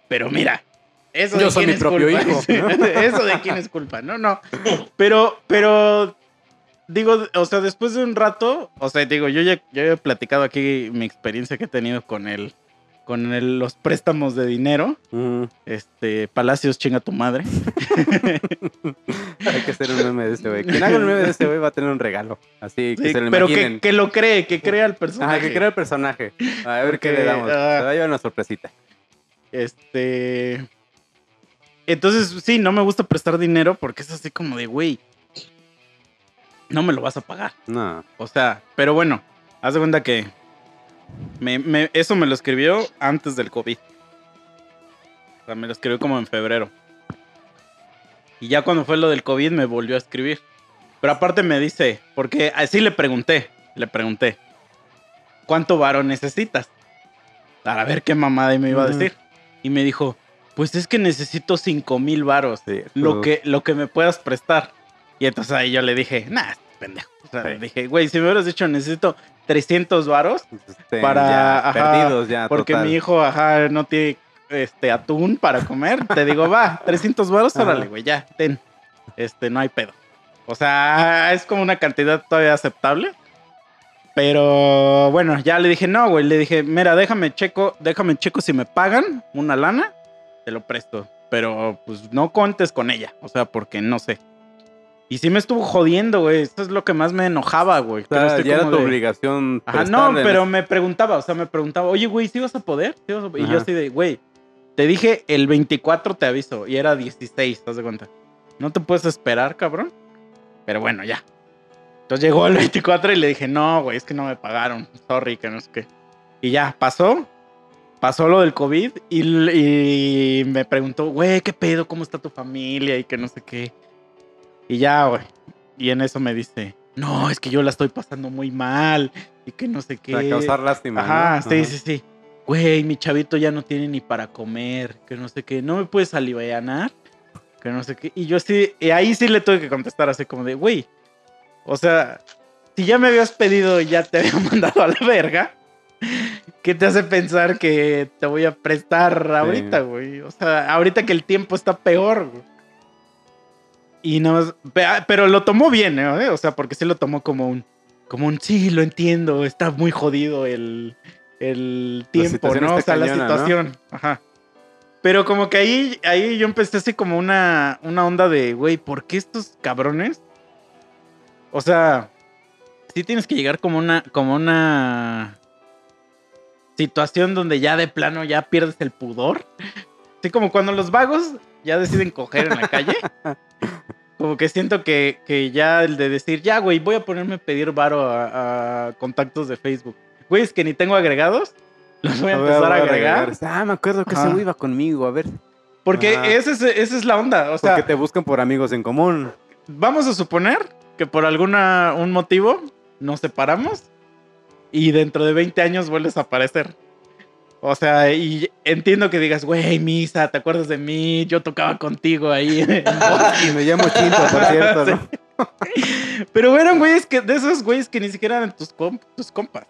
pero mira, eso Yo de soy quién mi es propio culpa. hijo, Sí, ¿no? Eso de quién es culpa, no, no. Pero, pero, digo, o sea, después de un rato, o sea, digo, yo ya, yo ya he platicado aquí mi experiencia que he tenido con el, con el- los préstamos de dinero. Mm, Este, Palacios, chinga tu madre. hay que hacer un meme de este güey. Quien haga un meme de este güey va a tener un regalo. Así que Sí, se lo pero que, que lo cree, que crea el personaje. Ajá, que crea el personaje. A ver qué le damos. ah. Se va a llevar una sorpresita. Este. Entonces, sí, no me gusta prestar dinero porque es así como de, güey, no me lo vas a pagar. No. O sea, pero bueno, haz de cuenta que me- me- eso me lo escribió antes del COVID. O sea, me lo escribió como en febrero. Y ya cuando fue lo del COVID me volvió a escribir. Pero aparte me dice, porque así le pregunté, le pregunté, ¿cuánto varo necesitas? Para ver qué mamada me iba a decir. Y me dijo, pues es que necesito 5 mil varos Sí, lo que, lo que me puedas prestar. Y entonces ahí yo le dije, nah, pendejo. Sea, Sí. dije, güey, si me hubieras dicho necesito 300 varos, este, para- ya ajá, perdidos ya. porque total. mi hijo, ajá, no tiene este atún para comer, te digo, va, 300 varos, órale, güey, ya, ten. Este, no hay pedo. O sea, es como una cantidad todavía aceptable. Pero bueno, ya le dije, no, güey, le dije, mira, déjame checo, déjame checo si me pagan una lana, te lo presto. Pero pues no contes con ella, o sea, porque no sé. Y sí me estuvo jodiendo, güey. Esto es lo que más me enojaba, güey. O sea, ya era tu de- obligación. Ajá, no, pero me preguntaba, o sea, me preguntaba, oye, güey, ¿sí vas a poder? ¿Sí vas a poder?" Y yo así de, güey, te dije el 24 te aviso, y era 16, ¿te das de cuenta? ¿No te puedes esperar, cabrón? Pero bueno, ya. Entonces llegó el 24 y le dije, no, güey, es que no me pagaron, sorry, que no sé qué. Y ya, pasó, pasó lo del COVID y, y me preguntó, güey, ¿qué pedo? ¿Cómo está tu familia? Y que no sé qué. Y ya, güey. Y en eso me dice, no, es que yo la estoy pasando muy mal y que no sé qué. Para causar lástima. Ajá, ¿no? sí, sí, sí. Güey, mi chavito ya no tiene ni para comer, que no sé qué. ¿No me puedes alivianar? que no sé qué. Y yo sí, y ahí sí le tuve que contestar así como de, güey, o sea, si ya me habías pedido y ya te había mandado a la verga, ¿qué te hace pensar que te voy a prestar ahorita, güey? O sea, ahorita que el tiempo está peor, güey. Y nada más, ah, pero lo tomó bien, ¿eh? O sea, porque sí lo tomó como un, como un, sí, lo entiendo, está muy jodido el, el tiempo, ¿no? O sea, la situación, ajá. Pero como que ahí, ahí yo empecé así como una, una onda de, güey, ¿por qué estos cabrones? O sea, sí tienes que llegar como una, como una situación donde ya de plano ya pierdes el pudor. Así como cuando los vagos ya deciden coger en la calle. Como que siento que, que ya el de decir, ya, güey, voy a ponerme a pedir varo a, a contactos de Facebook. Güey, es que ni tengo agregados. Los voy a, ver, empezar a agregar. Ah, me acuerdo que ese Ajá. güey iba conmigo, a ver. Porque ese es- esa es la onda. O sea, Porque te buscan por amigos en común. vamos a suponer que por alguna un motivo nos separamos y dentro de 20 años vuelves a aparecer. O sea, y entiendo que digas, güey, Misa, ¿te acuerdas de mí? Yo tocaba contigo ahí. en Boston". Y me llamo Chinto, por cierto, ¿no? Pero eran güeyes que, de esos güeyes que ni siquiera eran tus, comp- tus compas.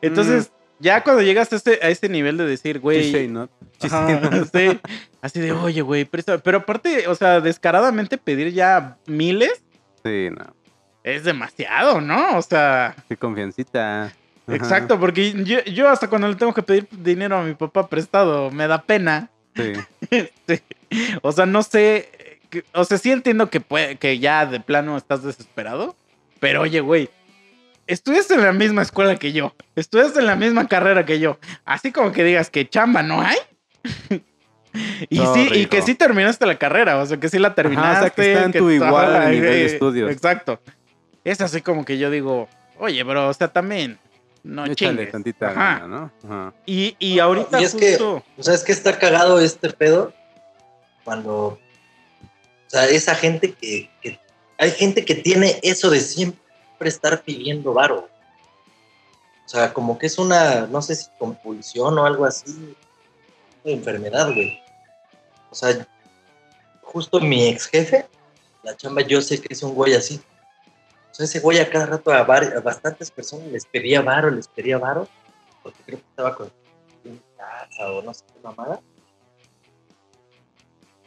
Entonces, ya cuando llegas a ese, a ese nivel de decir, güey, ¿no? Ajá, sí. Así de, oye, güey. Pero aparte, o sea, descaradamente pedir ya miles Sí, no. es demasiado, ¿no? O sea, Qué confiancita. Exacto, porque yo, yo hasta cuando le tengo que pedir dinero a mi papá prestado, me da pena. Sí. Sí. O sea, no sé. que- O sea, sí entiendo que, puede, que ya de plano estás desesperado. Pero oye, güey. Estudiaste en la misma escuela que yo. Estudiaste en la misma carrera que yo. Así como que digas que chamba no hay. y No, sí, y que sí terminaste la carrera. O sea, que sí la terminaste. o sea, que está en tu igual ajá, nivel de estudios. Exacto. Es así como que yo digo, oye, bro, o sea, también. No Échale tantita Ajá. gana, ¿no? Ajá. Y, y ahorita Y es que- justo. O sea, es que está cagado este pedo cuando. O sea, esa gente que, que- Hay gente que tiene eso de siempre estar pidiendo varo. O sea, como que es una, no sé si compulsión o algo así. Una enfermedad, güey. O sea, justo mi ex jefe, la chamba, yo sé que es un güey así. Sea, ese güey a cada rato a, a bastantes personas les pedía varo, les pedía varo, porque creo que estaba con en casa o no sé qué mamada.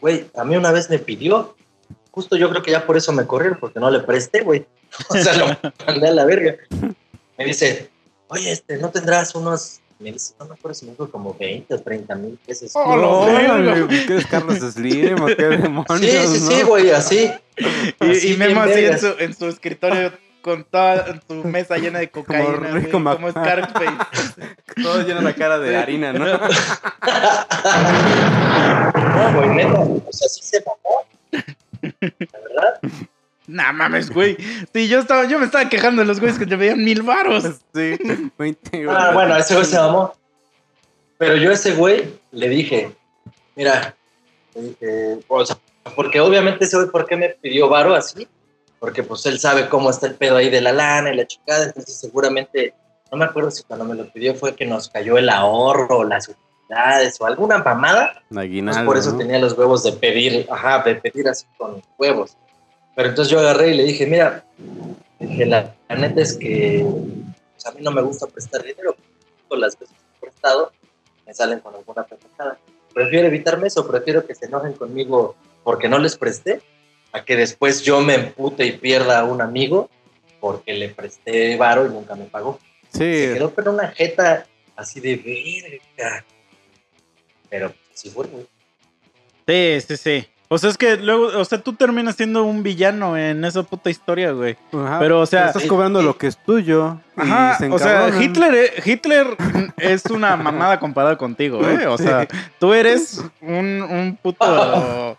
Güey, a mí una vez me pidió, justo yo creo que ya por eso me corrieron, porque no le presté, güey. O sea, lo mandé a la verga. Me dice, oye, este, ¿no tendrás unos, me dice, no me acuerdo si me dijo como 20 o 30 mil pesos. Oh, No, güey, ¿Qué eres Carlos Slim o qué demonios? sí, sí, sí, no? güey, así. Y, Así y Memo así en su, en su escritorio con toda su mesa llena de cocaína. Como güey, Rico Como, Mac- Scarface. Todo lleno la cara de harina, ¿no? No, güey, neta, o sea, sí se mamó. La verdad. Nah, mames, güey. Sí, yo, estaba, yo me estaba quejando de los güeyes que te veían mil varos. Sí, 20 Ah, bueno, ese güey se mamó. Pero yo a ese güey le dije, mira, le dije, o sea, porque obviamente ese güey, ¿por qué me pidió varo así? Porque pues él sabe cómo está el pedo ahí de la lana y la chocada, entonces seguramente, no me acuerdo si cuando me lo pidió fue que nos cayó el ahorro o las utilidades o alguna mamada, pues por eso ¿no? tenía los huevos de pedir, ajá, de pedir así con huevos. Pero entonces yo agarré y le dije, mira, dije, la, la neta es que pues, a mí no me gusta prestar dinero, con las veces que he prestado me salen con alguna pendejada. Prefiero evitarme eso, prefiero que se enojen conmigo porque no les presté, a que después yo me empute y pierda a un amigo porque le presté varo y nunca me pagó. Se quedó con una jeta así de verga. Pero sí fue, güey. Sí, sí, sí. O sea, es que luego, o sea, tú terminas siendo un villano en esa puta historia, güey. ajá, Pero, o sea- estás cobrando lo que es tuyo. y Ajá, se o sea. Hitler, eh, Hitler es una mamada comparada contigo, ¿eh? O sea, tú eres un, un puto...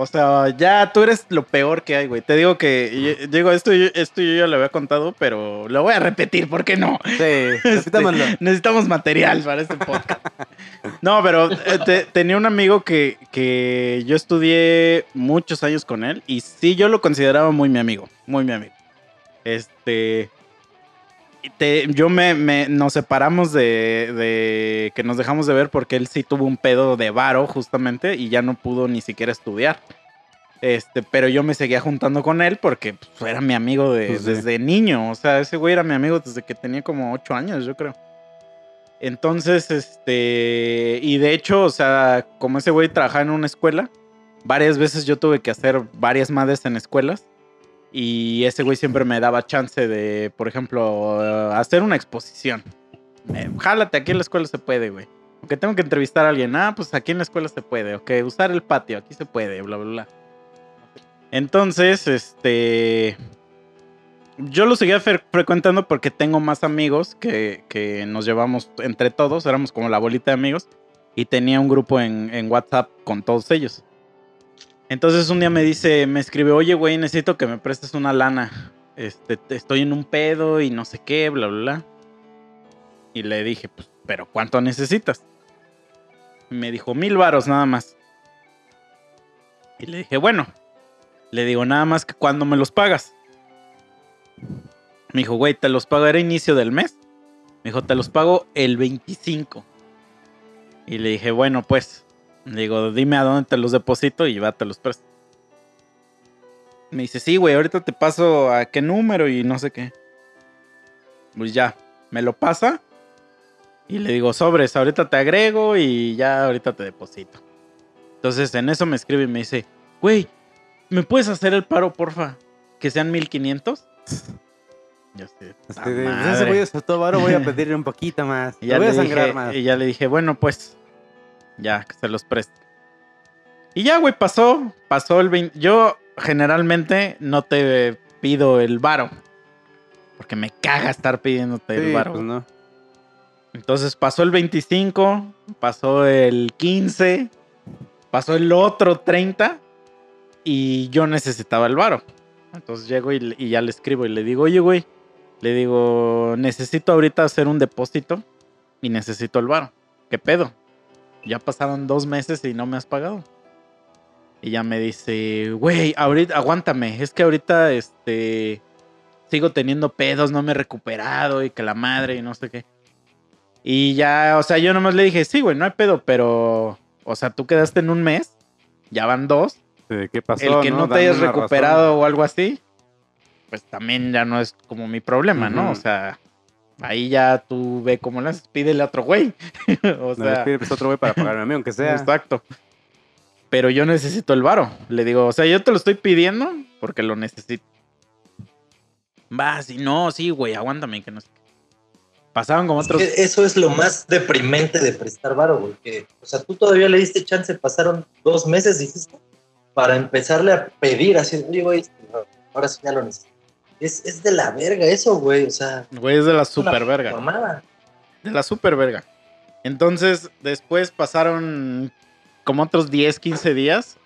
O sea, ya tú eres lo peor que hay, güey. Te digo que, y- digo, esto, yo- esto yo ya lo había contado, pero lo voy a repetir, ¿por qué no? Sí, Este, necesitamos material para este podcast. No, pero eh, te- tenía un amigo que, que yo estudié muchos años con él y sí, yo lo consideraba muy mi amigo, muy mi amigo. Este. Te- yo me, me- nos separamos de, de que nos dejamos de ver porque él sí tuvo un pedo de varo justamente y ya no pudo ni siquiera estudiar. Este, pero yo me seguía juntando con él porque pues, era mi amigo de- Pues sí. desde niño. O sea, ese güey era mi amigo desde que tenía como ocho años, yo creo. Entonces, este, y de hecho, o sea, como ese güey trabajaba en una escuela, varias veces yo tuve que hacer varias madres en escuelas. Y ese güey siempre me daba chance de, por ejemplo, hacer una exposición. Eh, jálate, aquí en la escuela se puede, güey. Aunque tengo que entrevistar a alguien, ah, pues aquí en la escuela se puede. Ok, usar el patio, aquí se puede, bla, bla, bla. Entonces, este. Yo lo seguía fre- frecuentando porque tengo más amigos que, que nos llevamos entre todos, éramos como la bolita de amigos, y tenía un grupo en WhatsApp con todos ellos. Entonces un día me dice, me escribe, oye, güey, necesito que me prestes una lana. Este, te- estoy en un pedo y no sé qué, bla, bla, bla. Y le dije, pues, pero ¿cuánto necesitas? Me dijo, mil varos nada más. Y le dije, bueno, le digo, nada más que cuando me los pagas. Me dijo, güey, te los pago, era inicio del mes. Me dijo, te los pago el 25. Y le dije, bueno, pues, digo, dime a dónde te los deposito y va, te los presto. Me dice, sí, güey, ahorita te paso a qué número y no sé qué. Pues ya, me lo pasa. Y le digo, sobres, ahorita te agrego y ya ahorita te deposito. Entonces en eso me escribe y me dice, güey, ¿me puedes hacer el paro, porfa? Que sean 1500. Yo estoy, Este, "Pues ese güey soltó varo, voy a pedirle un poquito más. y ya, voy a sangrar dije, más. y ya le dije, bueno, pues, ya, que se los presto. Y ya, güey, pasó, pasó el 20. Yo generalmente no te pido el varo. Porque me caga estar pidiéndote el varo. pues no. Entonces pasó el 25, pasó el 15, pasó el otro 30 y yo necesitaba el varo. Entonces llego y, y ya le escribo y le digo, oye, güey, le digo, necesito ahorita hacer un depósito y necesito el varo. ¿Qué pedo? Ya pasaron dos meses y no me has pagado. Y ya me dice, güey, ahorita, aguántame, es que ahorita, este, sigo teniendo pedos, no me he recuperado y que la madre y no sé qué. Y ya, o sea, yo nomás le dije, sí, güey, no hay pedo, pero, o sea, tú quedaste en un mes, ya van dos, ¿De ¿Qué pasó? el que no, te hayas recuperado razón. o algo así, pues también ya no es como mi problema, ¿no? O sea, ahí ya tú ve cómo haces, pídele a otro güey. o No, sea, pide, pues, otro güey para pagarme a mí, aunque sea. exacto. Pero yo necesito el varo. Le digo, o sea, yo te lo estoy pidiendo porque lo necesito. Va, si no, sí, güey, aguántame que no sé qué. Pasaron como Es otros. que eso es lo más deprimente de prestar varo, güey. que, o sea, tú todavía le diste chance, pasaron dos meses, dijiste, para empezarle a pedir así, oye, güey, ahora sí ya lo necesito. Es, es de la verga eso, güey. O sea, Güey, es de la super verga. mamada. De la super verga. Entonces, después pasaron como otros 10, 15 días.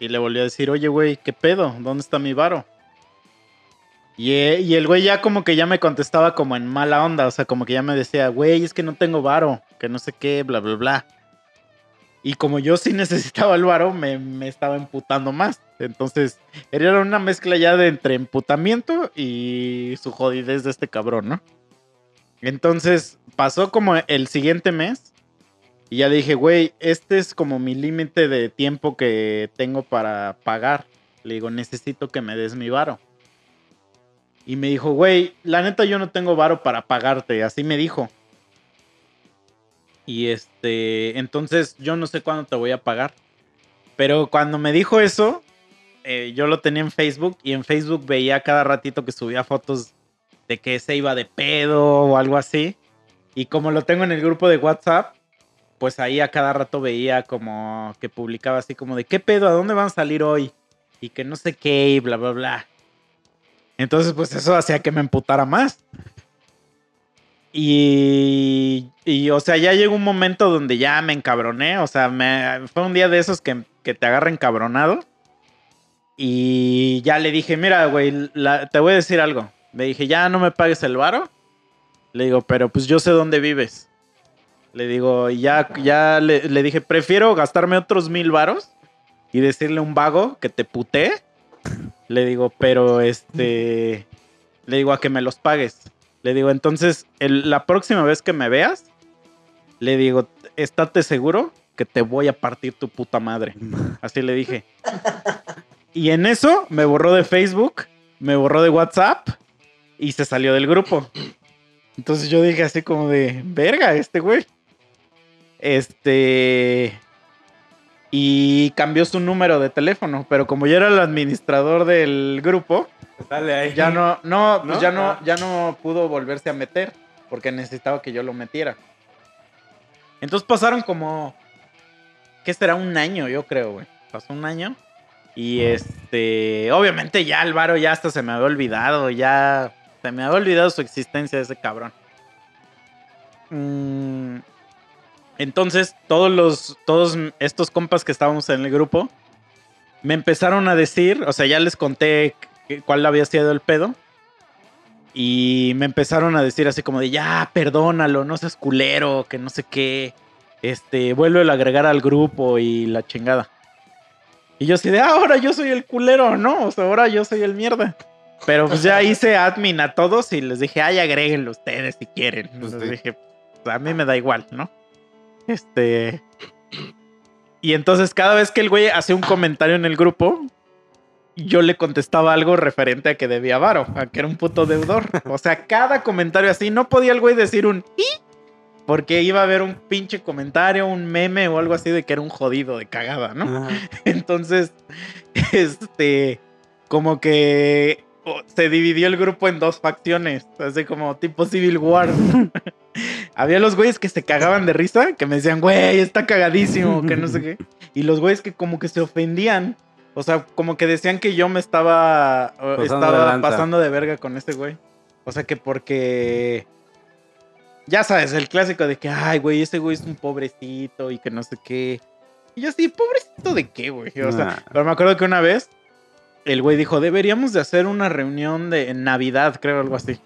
Y le volví a decir, oye, güey, ¿qué pedo? ¿Dónde está mi varo? Y, eh, y el güey ya como que ya me contestaba como en mala onda. O sea, como que ya me decía, güey, es que no tengo varo. Que no sé qué, bla, bla, bla. Y como yo sí necesitaba el varo, me, me estaba emputando más. Entonces, era una mezcla ya de entre emputamiento y su jodidez de este cabrón, ¿no? Entonces pasó como el siguiente mes y ya le dije, güey, este es como mi límite de tiempo que tengo para pagar. Le digo, necesito que me des mi varo. Y me dijo, güey, la neta yo no tengo varo para pagarte. Así me dijo. Y este, entonces yo no sé cuándo te voy a pagar. Pero cuando me dijo eso, eh, yo lo tenía en Facebook y en Facebook veía cada ratito que subía fotos de que se iba de pedo o algo así. Y como lo tengo en el grupo de WhatsApp, pues ahí a cada rato veía como que publicaba así como de qué pedo, a dónde van a salir hoy y que no sé qué y bla, bla, bla. Entonces, pues eso hacía que me emputara más. Y, y, o sea, ya llegó un momento donde ya me encabroné. O sea, me, fue un día de esos que, que te agarra encabronado. Y ya le dije, mira, güey, te voy a decir algo. Le dije, ya no me pagues el varo. Le digo, pero pues yo sé dónde vives. Le digo, ya, ya le, le dije, prefiero gastarme otros mil varos y decirle a un vago que te puté. Le digo, pero este, le digo a que me los pagues. Le digo, entonces, el- la próxima vez que me veas, le digo, estate seguro que te voy a partir tu puta madre. Así le dije. Y en eso me borró de Facebook, me borró de WhatsApp y se salió del grupo. Entonces yo dije así como de, verga, este güey. Este... Y cambió su número de teléfono, pero como yo era el administrador del grupo, Dale ahí. ya no, no, pues ¿No? ya no, Ah. ya no pudo volverse a meter porque necesitaba que yo lo metiera. Entonces pasaron como, ¿qué será? Un año, yo creo, güey. Pasó un año y este, obviamente ya Álvaro ya hasta se me había olvidado, ya se me había olvidado su existencia ese cabrón. Mm, entonces todos los, todos estos compas que estábamos en el grupo me empezaron a decir, o sea, ya les conté cuál había sido el pedo. Y me empezaron a decir así como de, ya, perdónalo, no seas culero, que no sé qué. Este, vuelve a agregar al grupo y la chingada. Y yo así de, "Ah, ahora yo soy el culero, ¿no? O sea, ahora yo soy el mierda. Pero pues ya hice admin a todos y les dije, ay, agréguenlo ustedes si quieren. Pues les sí. dije, "Pues, a mí me da igual, ¿no? Este... Y entonces cada vez que el güey hacía un comentario en el grupo, yo le contestaba algo referente a que debía varo, a que era un puto deudor. O sea, cada comentario así, no podía el güey decir un y porque iba a haber un pinche comentario, un meme o algo así de que era un jodido de cagada, ¿no? Entonces, este, como que se dividió el grupo en dos facciones, así como tipo Civil War. Había los güeyes que se cagaban de risa, que me decían, güey, está cagadísimo, que no sé qué. Y los güeyes que como que se ofendían. O sea, como que decían que yo me estaba, Pasando de estaba lanza. pasando de verga con ese güey. O sea, que porque... Ya sabes, el clásico de que, ay, güey, ese güey es un pobrecito y que no sé qué. Y yo así, pobrecito de qué, güey. O sea, pero me acuerdo que una vez el güey dijo, deberíamos de hacer una reunión de en Navidad, creo, algo así.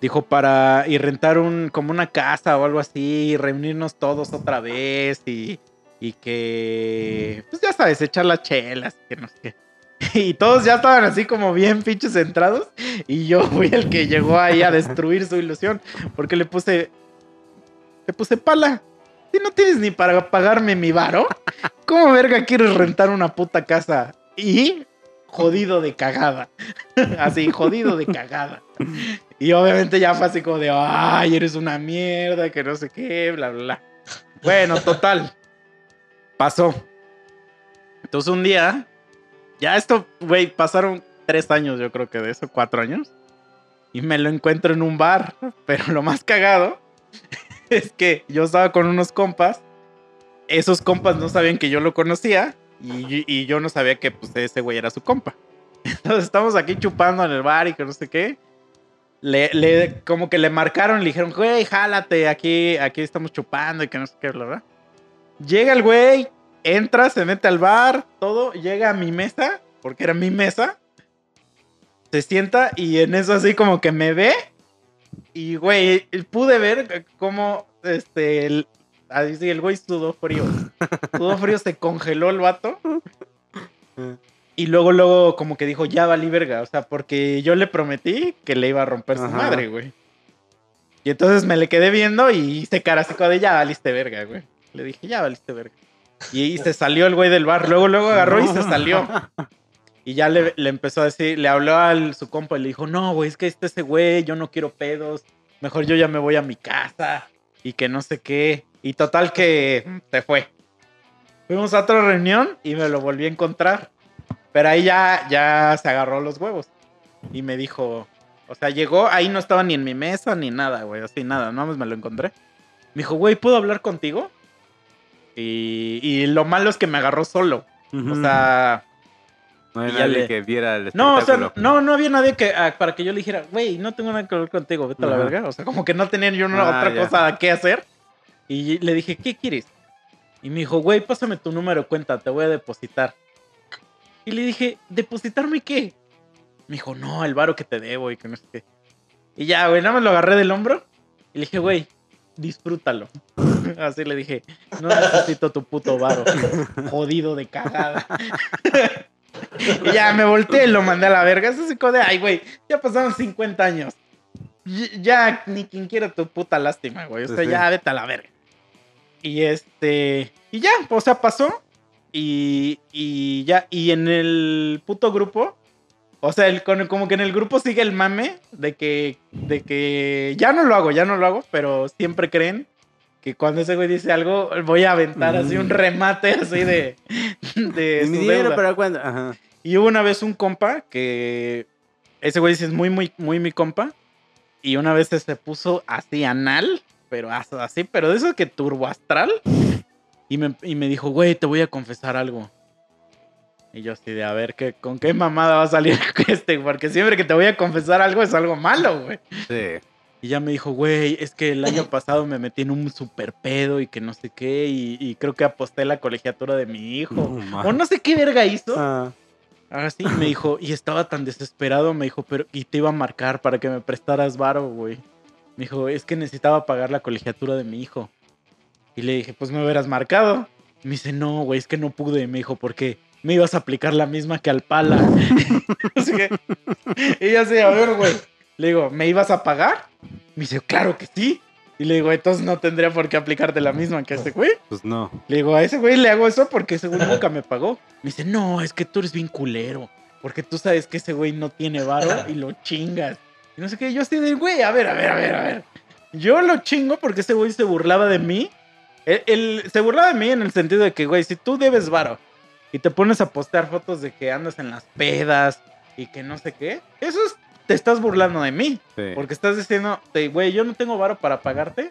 Dijo para y rentar un como una casa o algo así, y reunirnos todos otra vez y, y que pues ya sabes, echar las chelas, que no sé qué. Y todos ya estaban así como bien pinches centrados y yo fui el que llegó ahí a destruir su ilusión porque le puse le puse pala. Si no tienes ni para pagarme mi varo, ¿cómo verga quieres rentar una puta casa? Y jodido de cagada. Así, jodido de cagada. Y obviamente ya fue así como de, ay, eres una mierda, que no sé qué, bla, bla, bla. Bueno, total. Pasó. Entonces un día, ya esto, güey, pasaron tres años, yo creo que de eso, cuatro años. Y me lo encuentro en un bar. Pero lo más cagado es que yo estaba con unos compas. Esos compas no sabían que yo lo conocía. Y, y yo no sabía que pues, ese güey era su compa. Entonces estamos aquí chupando en el bar y que no sé qué. Le, como que le marcaron, le dijeron, güey, jálate, aquí, aquí estamos chupando y que no sé qué, bla, bla. Llega el güey, entra, se mete al bar, todo, llega a mi mesa, porque era mi mesa. Se sienta y en eso así como que me ve. Y, güey, pude ver cómo, este, el, así el güey sudó frío. Sudó frío, se congeló el vato. Y luego, luego, como que dijo, ya valí verga. O sea, porque yo le prometí que le iba a romper su madre, güey. Y entonces me le quedé viendo y hice cara así como de, ya valiste verga, güey. Le dije, ya valiste verga. Y, y se salió el güey del bar. Luego, luego agarró y se salió. Y ya le, le empezó a decir, le habló a su compa y le dijo, no, güey, es que este ese güey, yo no quiero pedos. Mejor yo ya me voy a mi casa. Y que no sé qué. Y total que se fue. Fuimos a otra reunión y me lo volví a encontrar. Pero ahí ya, ya se agarró los huevos. Y me dijo, o sea, llegó, ahí no estaba ni en mi mesa ni nada, güey, así nada, no me lo encontré. Me dijo, güey, ¿puedo hablar contigo? Y, y lo malo es que me agarró solo. O sea, no ya nadie le- que viera el no, o sea, no, no había nadie que, ah, para que yo le dijera, güey, no tengo nada que ver contigo, vete a la verga. O sea, como que no tenía yo una Ah, otra ya. cosa que hacer. Y le dije, ¿qué quieres? Y me dijo, güey, pásame tu número de cuenta, te voy a depositar. Y le dije, ¿depositarme qué? Me dijo, no, el varo que te debo y que no sé qué. Y ya, güey, nada más lo agarré del hombro y le dije, güey, disfrútalo. Así le dije, no necesito tu puto varo. Jodido de cagada. y ya me volteé y lo mandé a la verga. Eso como de, ay, güey, ya pasaron 50 años. ya ni quien quiera tu puta lástima, güey. O sea, sí. ya vete a la verga. Y este. Y ya, o sea, pasó. Y, y ya, y en el puto grupo. O sea, el, como que en el grupo sigue el mame de que, de que ya no lo hago, ya no lo hago, pero siempre creen que cuando ese güey dice algo, voy a aventar así un Mm. remate así de, de ¿Y mi dinero para cuándo? Ajá. Y hubo una vez un compa que. Ese güey sí es muy, muy, muy mi compa. Y una vez se puso así anal, pero as- así, pero de eso que turbo astral. Y me, y me dijo, güey, te voy a confesar algo. Y yo así de, a ver, ¿qué, ¿con qué mamada va a salir este? Porque siempre que te voy a confesar algo es algo malo, güey. Sí. Y ya me dijo, güey, es que el año pasado me metí en un super pedo y que no sé qué. Y, y creo que aposté la colegiatura de mi hijo. O no sé qué verga hizo. Ah, Ah, sí, me dijo, y estaba tan desesperado, me dijo, pero, y te iba a marcar para que me prestaras varo, güey. Me dijo, es que necesitaba pagar la colegiatura de mi hijo. Y le dije, pues me hubieras marcado. Me dice, no, güey, es que no pude. Me dijo, porque me ibas a aplicar la misma que al pala. Así que, y yo así, a ver, güey. Le digo, ¿me ibas a pagar? Me dice, claro que sí. Y le digo, entonces no tendría por qué aplicarte la misma que a este güey. pues no. Le digo, a ese güey le hago eso porque ese güey nunca me pagó. Me dice, no, es que tú eres bien culero. Porque tú sabes que ese güey no tiene varo y lo chingas. Y no sé qué, yo estoy de, güey, a ver, a ver, a ver, a ver. Yo lo chingo porque ese güey se burlaba de mí. Él, él- se burlaba de mí en el sentido de que, güey, si tú debes varo y te pones a postear fotos de que andas en las pedas y que no sé qué, eso es, te estás burlando de mí. Sí. Porque estás diciendo, de, güey, yo no tengo varo para pagarte,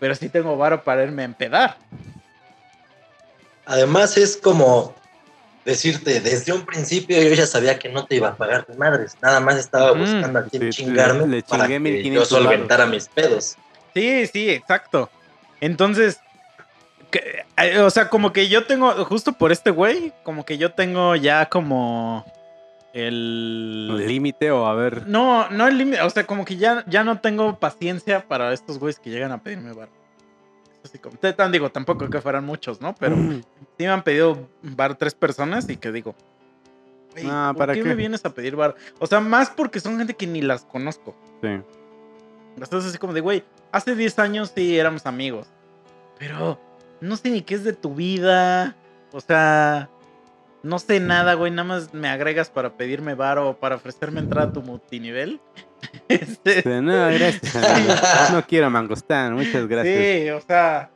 pero sí tengo varo para irme a empedar. Además es como decirte, desde un principio yo ya sabía que no te iba a pagar de madres. Nada más estaba Mm, buscando a quién sí, chingarme le- le para chingué que 1500 yo solventara mis pedos. Sí, sí, exacto. Entonces, que- eh, o sea, como que yo tengo, justo por este güey, como que yo tengo ya como el... Límite o a ver. No, no el límite, o sea, como que ya, ya no tengo paciencia para estos güeyes que llegan a pedirme bar. Así como, te, tan digo, tampoco que fueran muchos, ¿no? Pero sí me han pedido bar tres personas y que digo, Ah, ¿por ¿para qué, qué? me vienes a pedir bar? O sea, más porque son gente que ni las conozco. Sí. Entonces así como de, güey, hace 10 años sí éramos amigos, pero no sé ni qué es de tu vida, o sea, no sé nada, güey, nada más me agregas para pedirme varo o para ofrecerme entrada a tu multinivel. Este, No, gracias. No quiero mangostán, muchas gracias. Sí, o sea,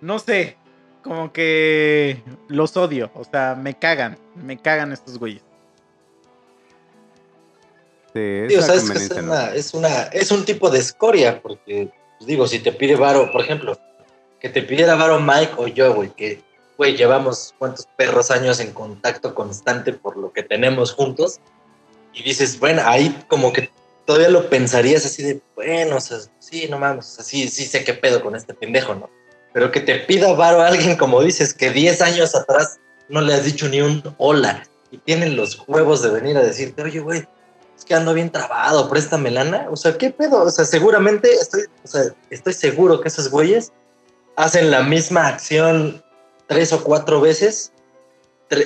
no sé, como que los odio, o sea, me cagan, me cagan estos güeyes. Sí, Sí, o sea, es, es conveniencia, ¿no? una, es, una, es un tipo de escoria, porque, pues, digo, si te pide varo, por ejemplo, que te pidiera varo Mike o yo, güey, que, güey, llevamos cuántos perros años en contacto constante por lo que tenemos juntos, y dices, bueno, ahí como que todavía lo pensarías así de, bueno, o sea, sí, no mames, o sea, sí, sí sé qué pedo con este pendejo, ¿no? Pero que te pida varo a alguien, como dices, que 10 años atrás no le has dicho ni un hola, y tienen los huevos de venir a decirte, oye, güey, es que ando bien trabado, préstame lana. O sea, ¿qué pedo? O sea, seguramente estoy, o estoy seguro que esos güeyes hacen la misma acción tres o cuatro veces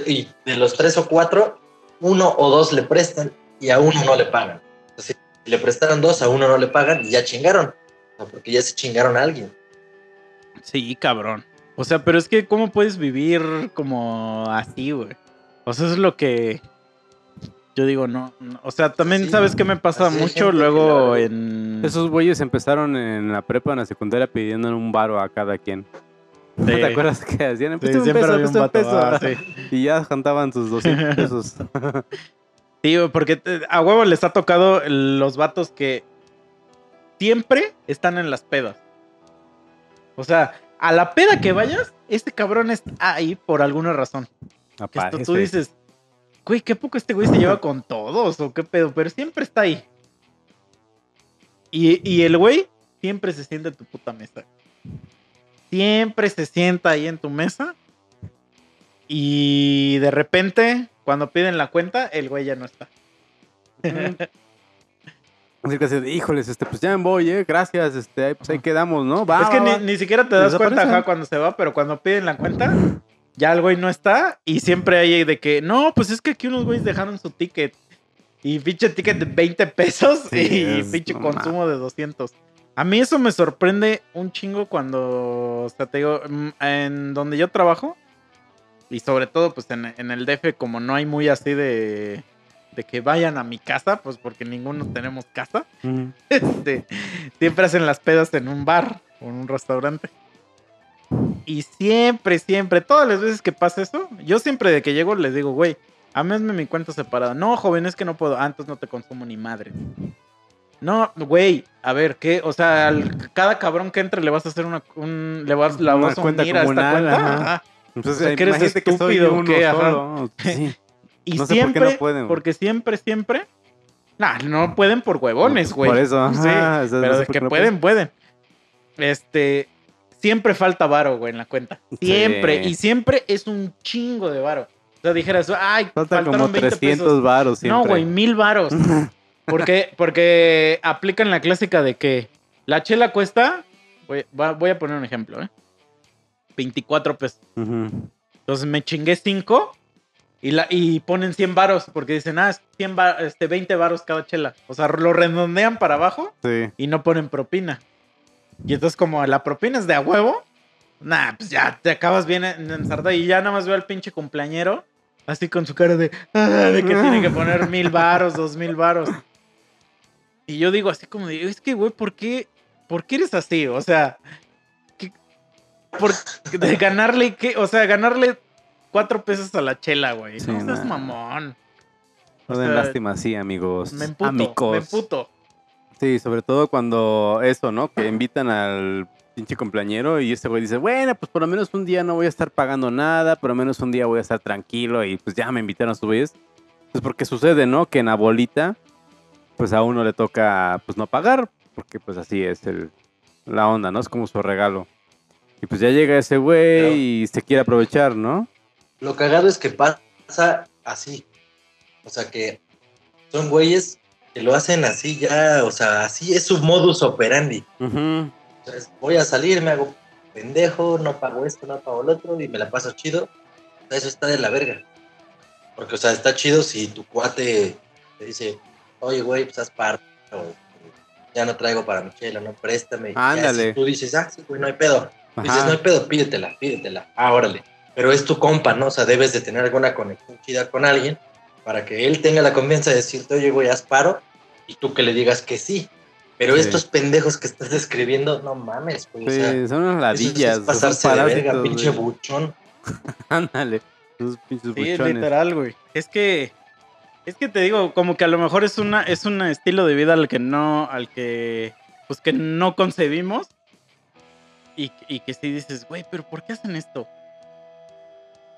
y de los tres o cuatro, uno o dos le prestan y a uno no le pagan. Si le prestaron dos, a uno no le pagan y ya chingaron. Porque ya se chingaron a alguien. Sí, cabrón. O sea, pero es que, ¿cómo puedes vivir como así, güey? O sea, eso es lo que yo digo, no. no. O sea, también, Sí, ¿sabes qué me pasa mucho que luego en. Esos güeyes empezaron en la prepa, en la secundaria, pidiendo un varo a cada quien. ¿No Sí. te acuerdas que hacían? Sí, Pues un siempre peso, había un pues un vato, peso. ah, sí. Y ya cantaban sus 200 pesos. Sí, porque a huevo les ha tocado los vatos que siempre están en las pedas. O sea, a la peda que vayas, este cabrón está ahí por alguna razón. Que esto Aparece. tú dices, güey, qué poco este güey se lleva con todos o qué pedo, pero siempre está ahí. Y, y el güey siempre se sienta en tu puta mesa. Siempre se sienta ahí en tu mesa. Y de repente, cuando piden la cuenta, el güey ya no está. Así que así híjoles, este, pues ya me voy, eh, gracias, este, pues ahí quedamos, ¿no? Va, es que va, ni, ni siquiera te das cuenta ajá, cuando se va, pero cuando piden la cuenta, ya el güey no está. Y siempre hay de que, no, pues es que aquí unos güeyes dejaron su ticket. y pinche ticket de 20 pesos Sí, y pinche no consumo de 200. A mí eso me sorprende un chingo cuando, o sea, te digo, mm, en donde yo trabajo y sobre todo pues en, en el DF como no hay muy así de, de que vayan a mi casa, pues porque ninguno tenemos casa, este, siempre hacen las pedas en un bar o en un restaurante. Y siempre, siempre, todas las veces que pasa eso, yo siempre de que llego les digo, güey, hazme mi cuenta separada. No, joven, es que no puedo. Entonces no te consumo ni madre. No, güey, a ver, ¿qué? O sea, al- cada cabrón que entre le vas a hacer una, un, le vas, la vas a cuenta unir a esta cuenta. ajá. Entonces, O sea, que eres que estúpido, uno ¿qué? Ajá. solo. Sí. Y No sé por qué siempre, no pueden, güey. porque siempre, siempre, nah, no pueden por huevones, güey. Por eso, Sí, ajá, o sea, no pero sé de por que no pueden, pueden. Este, siempre falta varo, güey, en la cuenta. Siempre. Sí. Y siempre es un chingo de varo. O sea, dijeras, ay, Falta como 20 300 pesos. varos siempre. No, güey, mil varos. Porque, porque aplican la clásica de que la chela cuesta, voy, a poner un ejemplo, ¿eh? 24 pesos. Entonces me chingué 5 y, la, y ponen 100 varos porque dicen, ah, es 100 va- este, 20 varos cada chela. O sea, lo redondean para abajo Sí. y no ponen propina. Y entonces como la propina es de a huevo, nah, pues ya te acabas bien en- ensartado y ya nada más veo al pinche cumpleañero así con su cara de, ah, de que tiene que poner mil varos, dos mil varos. Y yo digo así como de, es que güey, ¿por qué, ¿por qué eres así? O sea, ¿qué- por, de ganarle, ¿qué? O sea, ganarle cuatro pesos a la chela, güey. Sí, no seas nah. mamón. No den lástima, sí, amigos. Me emputo, Amigos. me emputo. Sí, sobre todo cuando eso, ¿no? Que invitan al pinche cumpleañero y ese güey dice, bueno, pues por lo menos un día no voy a estar pagando nada, por lo menos un día voy a estar tranquilo y pues ya me invitaron a su vez. Pues porque sucede, ¿no? Que en abuelita, pues a uno le toca, pues no pagar, porque pues así es el, la onda, ¿no? Es como su regalo. Y pues ya llega ese güey Pero- y se quiere aprovechar, ¿no? Lo cagado es que pasa así. O sea que son güeyes que lo hacen así ya, o sea, así es su modus operandi. Ujú. O sea, es, voy a salir, me hago pendejo, no pago esto, no pago lo otro y me la paso chido. Eso está de la verga. Porque, o sea, está chido si tu cuate te dice, oye, güey, pues haz paro, o, ya no traigo para mi chela, no, préstame. Ándale. si tú dices, ah, sí, güey, no hay pedo. Dices, no hay pedo, pídetela, pídetela. Ah, órale. Pero es tu compa, ¿no? O sea, debes de tener alguna conexión chida con alguien para que él tenga la confianza de decirte, oye, güey, haz paro, y tú que le digas que sí. Pero Sí. estos pendejos que estás describiendo, no mames, güey. o sea, Sí, son unas ladillas, es pasarse son de verga, pinche güey. buchón. Ándale, esos pinches Sí, buchones. literal, güey. Es que. Es que te digo, como que a lo mejor es una, es un estilo de vida al que no, al que, pues que no concebimos. Y, y que sí dices, güey, pero ¿por qué hacen esto?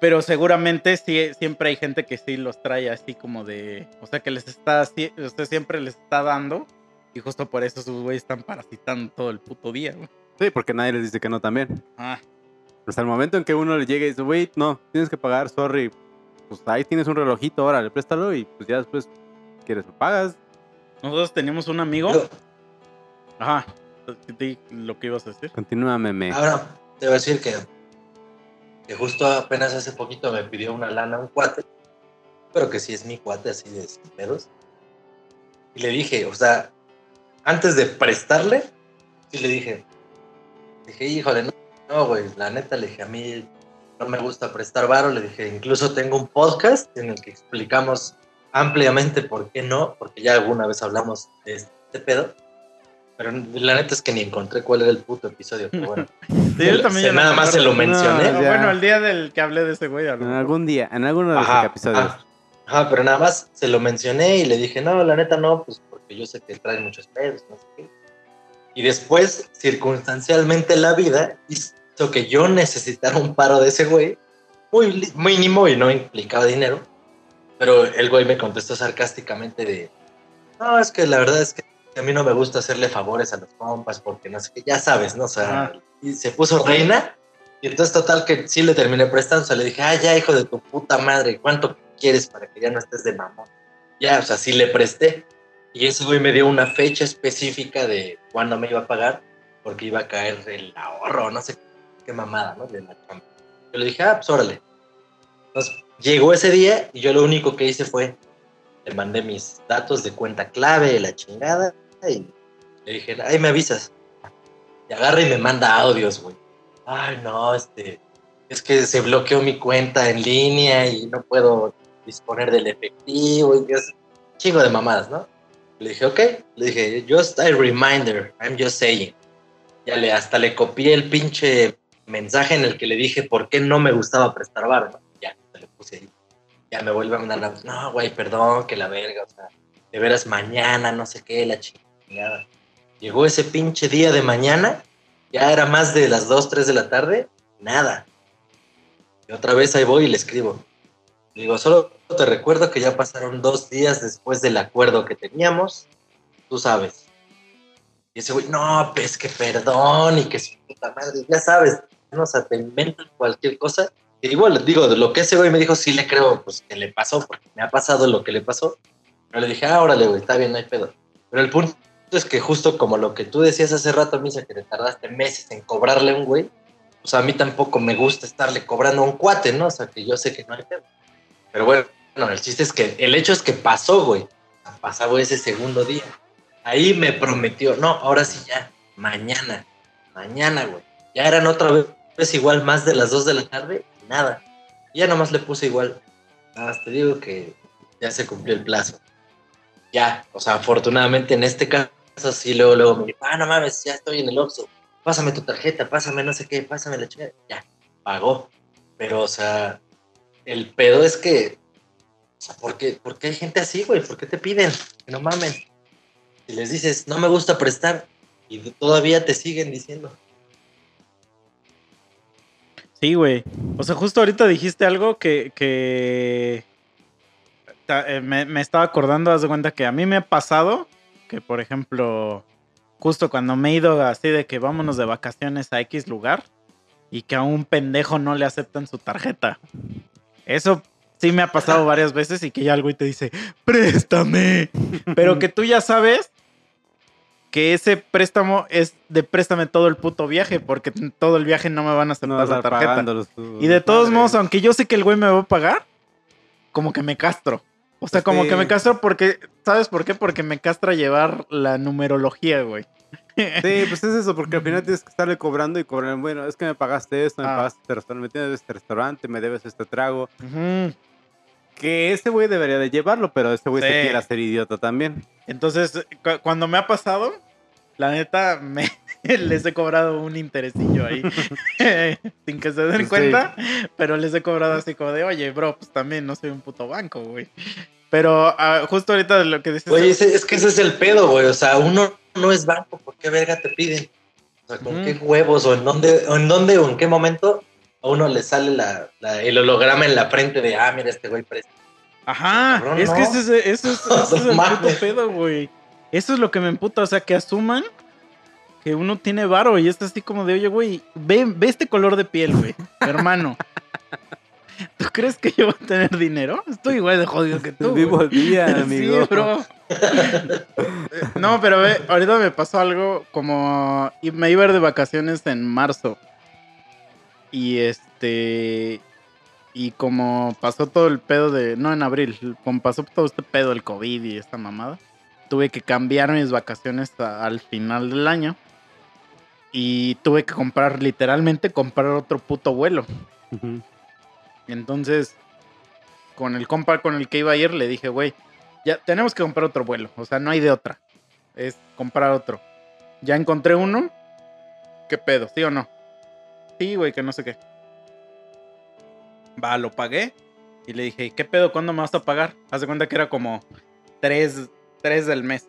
Pero seguramente sí, siempre hay gente que sí los trae así como de, o sea, que les está, así- usted siempre les está dando. Y justo por eso sus güeyes están parasitando todo el puto día, güey. Sí, porque nadie les dice que no también. Ah, Hasta el momento en que uno le llega y dice, güey, no, tienes que pagar, sorry. Pues ahí tienes un relojito, órale, préstalo y pues ya después, quieres, lo pagas. nosotros teníamos un amigo. Yo- Ajá. Lo que ibas a decir. Continúa, meme. Ahora, te voy a decir que, que justo apenas hace poquito me pidió una lana un cuate, pero que sí es mi cuate, así de sin pedos. Y le dije, o sea, antes de prestarle, sí le dije, dije, híjole, no, no, güey, la neta le dije, a mí no me gusta prestar varo, le dije, incluso tengo un podcast en el que explicamos ampliamente por qué no, porque ya alguna vez hablamos de este pedo. Pero la neta es que ni encontré cuál era el puto episodio. Pero bueno, Sí, yo también Se- nada más se lo mencioné. No, bueno, el día del que hablé de ese güey. En algún día, en alguno de los Ajá, episodios. ajá. Ajá, pero nada más se lo mencioné y le dije, no, la neta no, pues porque yo sé que trae muchos pedos, no sé qué. Y después, circunstancialmente, la vida hizo que yo necesitara un paro de ese güey, muy mínimo y no implicaba dinero. Pero el güey me contestó sarcásticamente de, no, es que la verdad es que a mí no me gusta hacerle favores a los compas porque no sé qué, ya sabes, ¿no? O sea, Ajá. y se puso reina. Y entonces, total, que sí le terminé prestando. O sea, le dije, ah, ya, hijo de tu puta madre, ¿cuánto quieres para que ya no estés de mamón? Ya, o sea, sí le presté. Y ese güey me dio una fecha específica de cuándo me iba a pagar, porque iba a caer el ahorro, no sé qué mamada, ¿no? De la chamba. Yo le dije, ah, pues órale. Entonces, llegó ese día y yo lo único que hice fue le mandé mis datos de cuenta clave, la chingada, y le dije, ahí me avisas. Y agarra y me manda audios, güey. Ay, no, este, es que se bloqueó mi cuenta en línea y no puedo disponer del efectivo y chingo de mamadas, ¿no? Le dije, ok, le dije, just a reminder, I'm just saying. Ya le, hasta le copié el pinche mensaje en el que le dije por qué no me gustaba prestar bar, ¿no? Ya, le puse ahí. Ya me vuelve a mandar no, güey, perdón, que la verga, o sea, de veras mañana, no sé qué, la chingada. Llegó ese pinche día de mañana, ya era más de las 2, 3 de la tarde, nada. Y otra vez ahí voy y le escribo. Le digo, solo te recuerdo que ya pasaron dos días después del acuerdo que teníamos, tú sabes. Y ese güey, no, pues que perdón y que su puta madre, ya sabes, no, o sea, te inventan cualquier cosa. Y igual, digo, lo que ese güey me dijo, sí le creo, pues que le pasó, porque me ha pasado lo que le pasó. Pero le dije, ah, órale, güey, está bien, no hay pedo. Pero el punto es que justo como lo que tú decías hace rato, Misa, que te tardaste meses en cobrarle a un güey, pues a mí tampoco me gusta estarle cobrando a un cuate, ¿no? O sea, que yo sé que no hay pedo. Pero bueno, el chiste es que el hecho es que pasó, güey. Pasó ese segundo día. Ahí me prometió, no, ahora sí ya, mañana, mañana, güey. Ya eran otra vez igual más de las 2 de la tarde, nada. Ya nomás le puse igual. Nada más te digo que ya se cumplió el plazo. Ya, o sea, afortunadamente en este caso sí, luego, luego me ah, no mames, ya estoy en el Oxxo. Pásame tu tarjeta, pásame no sé qué, pásame la chingada. Ya, pagó. Pero, o sea, el pedo es que, o sea, ¿por qué, hay gente así, güey? ¿Por qué te piden? Que no mamen. Si les dices, no me gusta prestar, y todavía te siguen diciendo. Sí, güey. O sea, justo ahorita dijiste algo que, que eh, me, me estaba acordando, haz de cuenta que a mí me ha pasado que, por ejemplo, justo cuando me he ido así de que vámonos de vacaciones a X lugar y que a un pendejo no le aceptan su tarjeta. Eso sí me ha pasado varias veces y que ya el güey te dice, préstame. Pero que tú ya sabes que ese préstamo es de préstame todo el puto viaje porque todo el viaje no me van a aceptar No la tarjeta. tú, Y de todos padre. modos, aunque yo sé que el güey me va a pagar, como que me castro. O sea, como Sí. que me castro porque, ¿sabes por qué? Porque me castra llevar la numerología, güey. Sí, pues es eso, porque al final tienes que estarle cobrando y cobrar. Bueno, es que me pagaste esto, me Ah. pagaste este restaurante, me tienes este restaurante, me debes este trago. Ujú. Que ese güey debería de llevarlo, pero ese güey se Sí. quiere hacer idiota también. Entonces, cu- cuando me ha pasado, la neta, me les he cobrado un interesillo ahí. Sin que se den Sí. cuenta, pero les he cobrado así como de, oye, bro, pues también no soy un puto banco, güey. Pero ah, justo ahorita de lo que dices... Oye, es que ese es el pedo, güey. O sea, uno no es banco, ¿por qué verga te piden? O sea, ¿con qué huevos o en dónde o en dónde o en qué momento a uno le sale la, la- el holograma en la frente de, ah, mira, este güey presta? Ajá, Cabrón, es que no. ese es, eso es, eso es el puto pedo, güey. Eso es lo que me emputa, o sea, que asuman que uno tiene varo y es así como de, oye, güey, ve, ve este color de piel, güey, hermano. ¿Tú crees que yo voy a tener dinero? Estoy igual de jodido que tú. Vivo el día, amigo. Sí, bro. no, pero ve, ahorita me pasó algo como... Me iba a ir de vacaciones en marzo. Y este... Y como pasó todo el pedo de... No, en abril. Como pasó todo este pedo del COVID y esta mamada. Tuve que cambiar mis vacaciones a- al final del año. Y tuve que comprar, literalmente, comprar otro puto vuelo. Ujú. Entonces, con el compa con el que iba a ir, le dije, güey, ya tenemos que comprar otro vuelo. O sea, no hay de otra. Es comprar otro. Ya encontré uno. ¿Qué pedo? ¿Sí o no? Sí, güey, que no sé qué. Va, lo pagué. Y le dije, ¿qué pedo? ¿Cuándo me vas a pagar? Haz de cuenta que era como tres, tres del mes.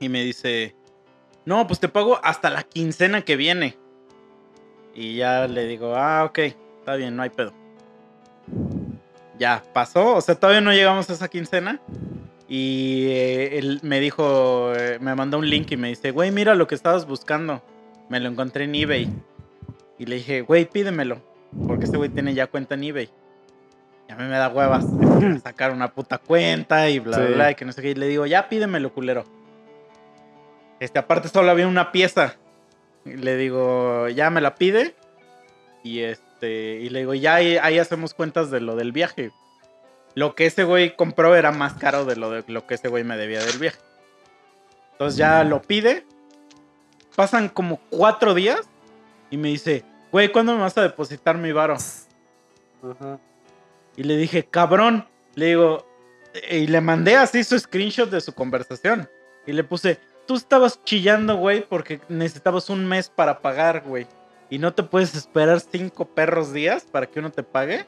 Y me dice, no, pues te pago hasta la quincena que viene. Y ya le digo, ah, ok, está bien, no hay pedo. Ya, pasó, o sea, todavía no llegamos a esa quincena. Y eh, él me dijo, eh, me mandó un link y me dice, güey, mira lo que estabas buscando. Me lo encontré en eBay. Y le dije, güey, pídemelo. Porque este güey tiene ya cuenta en eBay. Y a mí me da huevas sacar una puta cuenta y bla, bla, Sí. bla. Y que no sé qué. Y le digo, ya pídemelo, culero. Este, aparte solo había una pieza. Y le digo, ya me la pide. Y este, y le digo, ya ahí, ahí hacemos cuentas de lo del viaje. lo que ese güey compró era más caro de lo, de lo que ese güey me debía del viaje. Entonces ya lo pide. Pasan como cuatro días y me dice, güey, ¿cuándo me vas a depositar mi varo? Y le dije, cabrón. Le digo, y le mandé así su screenshot de su conversación. Y le puse, tú estabas chillando, güey, porque necesitabas un mes para pagar, güey. Y no te puedes esperar cinco perros días para que uno te pague.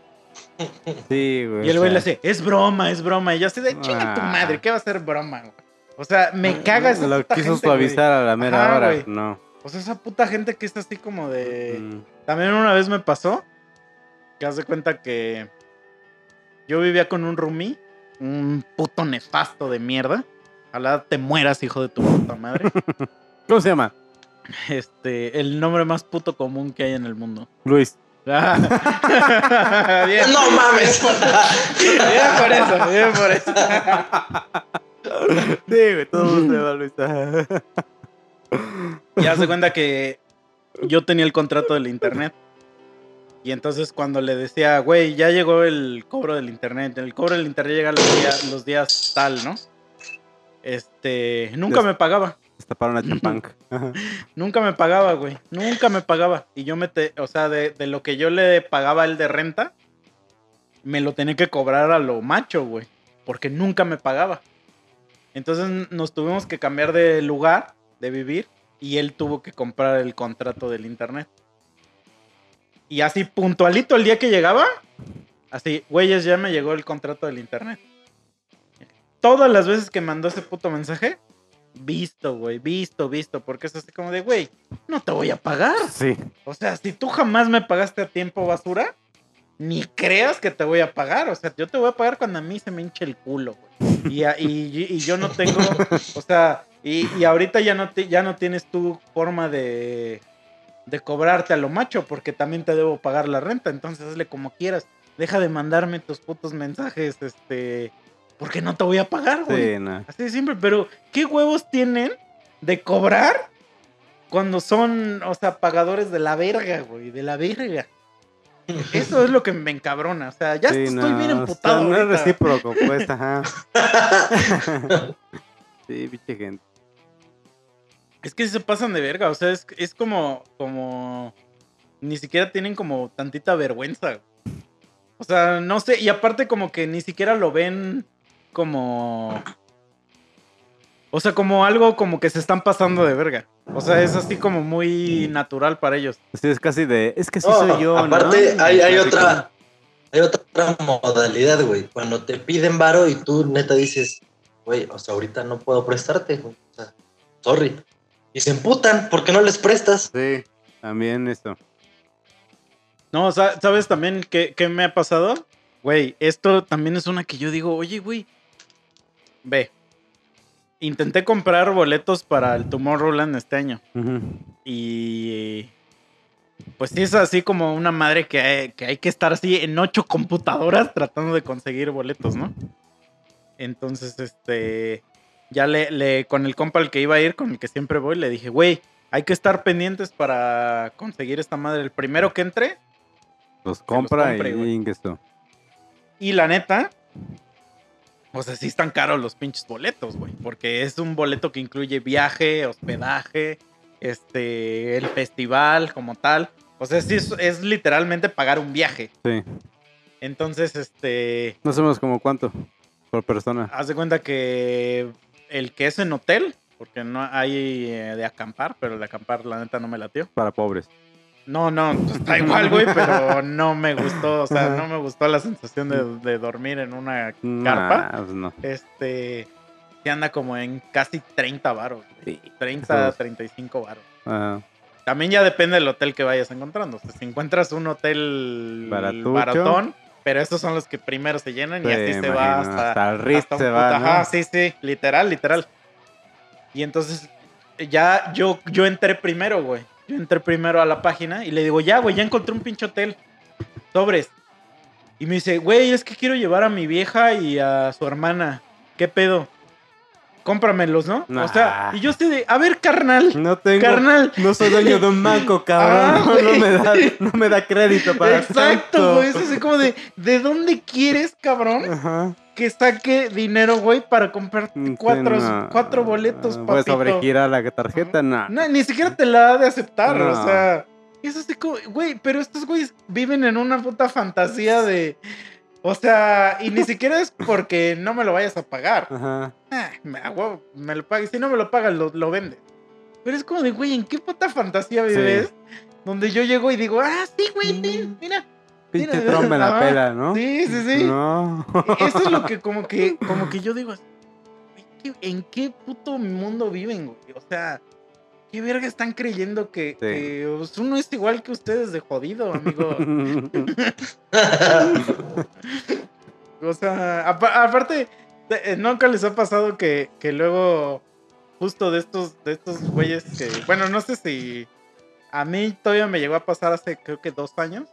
Sí, güey. Y el o güey le hace, es broma, es broma. Y yo así de, chinga tu Ah. madre, ¿qué va a ser broma, güey? O sea, me cagas Lo quiso gente, güey. suavizar a la mera Ajá, hora. güey. No. O sea, esa puta gente que es así como de... Mm. También una vez me pasó que haz de cuenta que yo vivía con un roomie, un puto nefasto de mierda. Ojalá te mueras, hijo de tu puta madre. ¿Cómo se llama? Este, el nombre más puto común que hay en el mundo. Luis. Ah. bien, No mames. bien por eso, bien por eso. Sí, güey, todo se llama Luis. Y haz de cuenta que yo tenía el contrato del internet. Y entonces cuando le decía, güey, ya llegó el cobro del internet. El cobro del internet llega los días, los días tal, ¿no? Este, nunca me pagaba. Destaparon a Chapanc. Ajá. Nunca me pagaba, güey. Nunca me pagaba. Y yo me, te- o sea, de, de lo que yo le pagaba el de renta, me lo tenía que cobrar a lo macho, güey. Porque nunca me pagaba. Entonces nos tuvimos que cambiar de lugar, de vivir, y él tuvo que comprar el contrato del internet. Y así puntualito el día que llegaba, así, güeyes, ya me llegó el contrato del internet. Todas las veces que mandó ese puto mensaje, visto, güey, visto, visto, porque es así como de, güey, no te voy a pagar. Sí. O sea, si tú jamás me pagaste a tiempo basura, ni creas que te voy a pagar. O sea, yo te voy a pagar cuando a mí se me hinche el culo, güey. Y, y- y yo no tengo, o sea, y, y ahorita ya no, te- ya no tienes tu forma de, de cobrarte a lo macho, porque también te debo pagar la renta. Entonces hazle como quieras. Deja de mandarme tus putos mensajes, este, porque no te voy a pagar, güey. Sí, no. Así de simple, pero ¿qué huevos tienen de cobrar cuando son, o sea, pagadores de la verga, güey? De la verga. Eso es lo que me encabrona. O sea, ya Sí, estoy bien emputado. No es recíproco, pues, ajá. sí, pinche gente. Es que se pasan de verga. O sea, es, es como, como. Ni siquiera tienen como tantita vergüenza. O sea, no sé. Y aparte, como que ni siquiera lo ven como. O sea, como algo como que se están pasando de verga. O sea, es así como muy natural para ellos. Sí, es casi de. Es que sí soy yo, aparte, ¿no? hay, hay otra. Hay otra modalidad, güey. Cuando te piden varo y tú neta dices, güey, o sea, ahorita no puedo prestarte, güey. O sea, sorry. Y se emputan porque no les prestas. Sí, también eso. No, sa- ¿sabes también qué, qué me ha pasado? Güey, esto también es una que yo digo, oye, güey, ve, intenté comprar boletos para el Tomorrowland este año y pues sí es así como una madre que hay, que hay que estar así en ocho computadoras tratando de conseguir boletos, ¿no? Entonces, este, ya le, le, con el compa al que iba a ir, con el que siempre voy, le dije, güey, hay que estar pendientes para conseguir esta madre. El primero que entre, Los compra compre, y güey. ingesto. Y la neta, o sea, sí están caros los pinches boletos, güey. Porque es un boleto que incluye viaje, hospedaje, este, el festival como tal. O sea, sí es, es literalmente pagar un viaje. Sí. Entonces, este, No sabemos como cuánto por persona. haz de cuenta que el que es en hotel, porque no hay eh, de acampar, pero el de acampar la neta no me latió. Para pobres. No, no, pues, está igual, güey, pero no me gustó, o sea, no me gustó la sensación de, de dormir en una carpa. Nah, pues no. este se anda como en casi 30 varos. Sí. 30, Esos- 35 varos. Ajá. También ya depende del hotel que vayas encontrando. O sea, si encuentras un hotel Baratucho. baratón, pero estos son los que primero se llenan y Sí, así se va hasta, hasta el hasta un se puto- va, ¿no? Ajá, sí, sí, literal, literal. Y entonces ya yo, yo entré primero, güey. Yo entré primero a la página y le digo, ya, güey, ya encontré un pinche hotel. Sobres. Y me dice, güey, es que quiero llevar a mi vieja y a su hermana. ¿Qué pedo? Cómpramelos, ¿no? Nah. O sea, y yo estoy de, a ver, carnal, No tengo. carnal. No soy dueño de un banco, Ah, cabrón. no, me da, no me da crédito para Exacto, güey. Es así como de, ¿de dónde quieres, cabrón, Ajá. que saque dinero, güey, para comprar Sí, cuatro, no. cuatro boletos, papito? sobregirar la tarjeta, no. No, ni siquiera te la ha de aceptar, No. o sea. Es así como, güey, pero estos güeyes viven en una puta fantasía de. O sea, y ni siquiera es porque no me lo vayas a pagar. Ajá. Ah, me, huevo, me lo pagas. Si no me lo pagas, lo, lo vendes. Pero es como de, güey, ¿en qué puta fantasía vives? Donde yo llego y digo, ah, sí, güey, ten, mira. Pinche trompa en la ajá. pela, ¿no? Sí, sí, sí. No. Eso es lo que como que, como que yo digo, güey, ¿qué- ¿en qué puto mundo viven, güey? O sea, ¿qué verga están creyendo que, Sí. que, pues, uno es igual que ustedes de jodido, amigo? O sea, apa- aparte, de- eh, nunca les ha pasado que, que luego, justo de estos, de estos güeyes que, bueno, no sé si a mí todavía me llegó a pasar hace creo que dos años,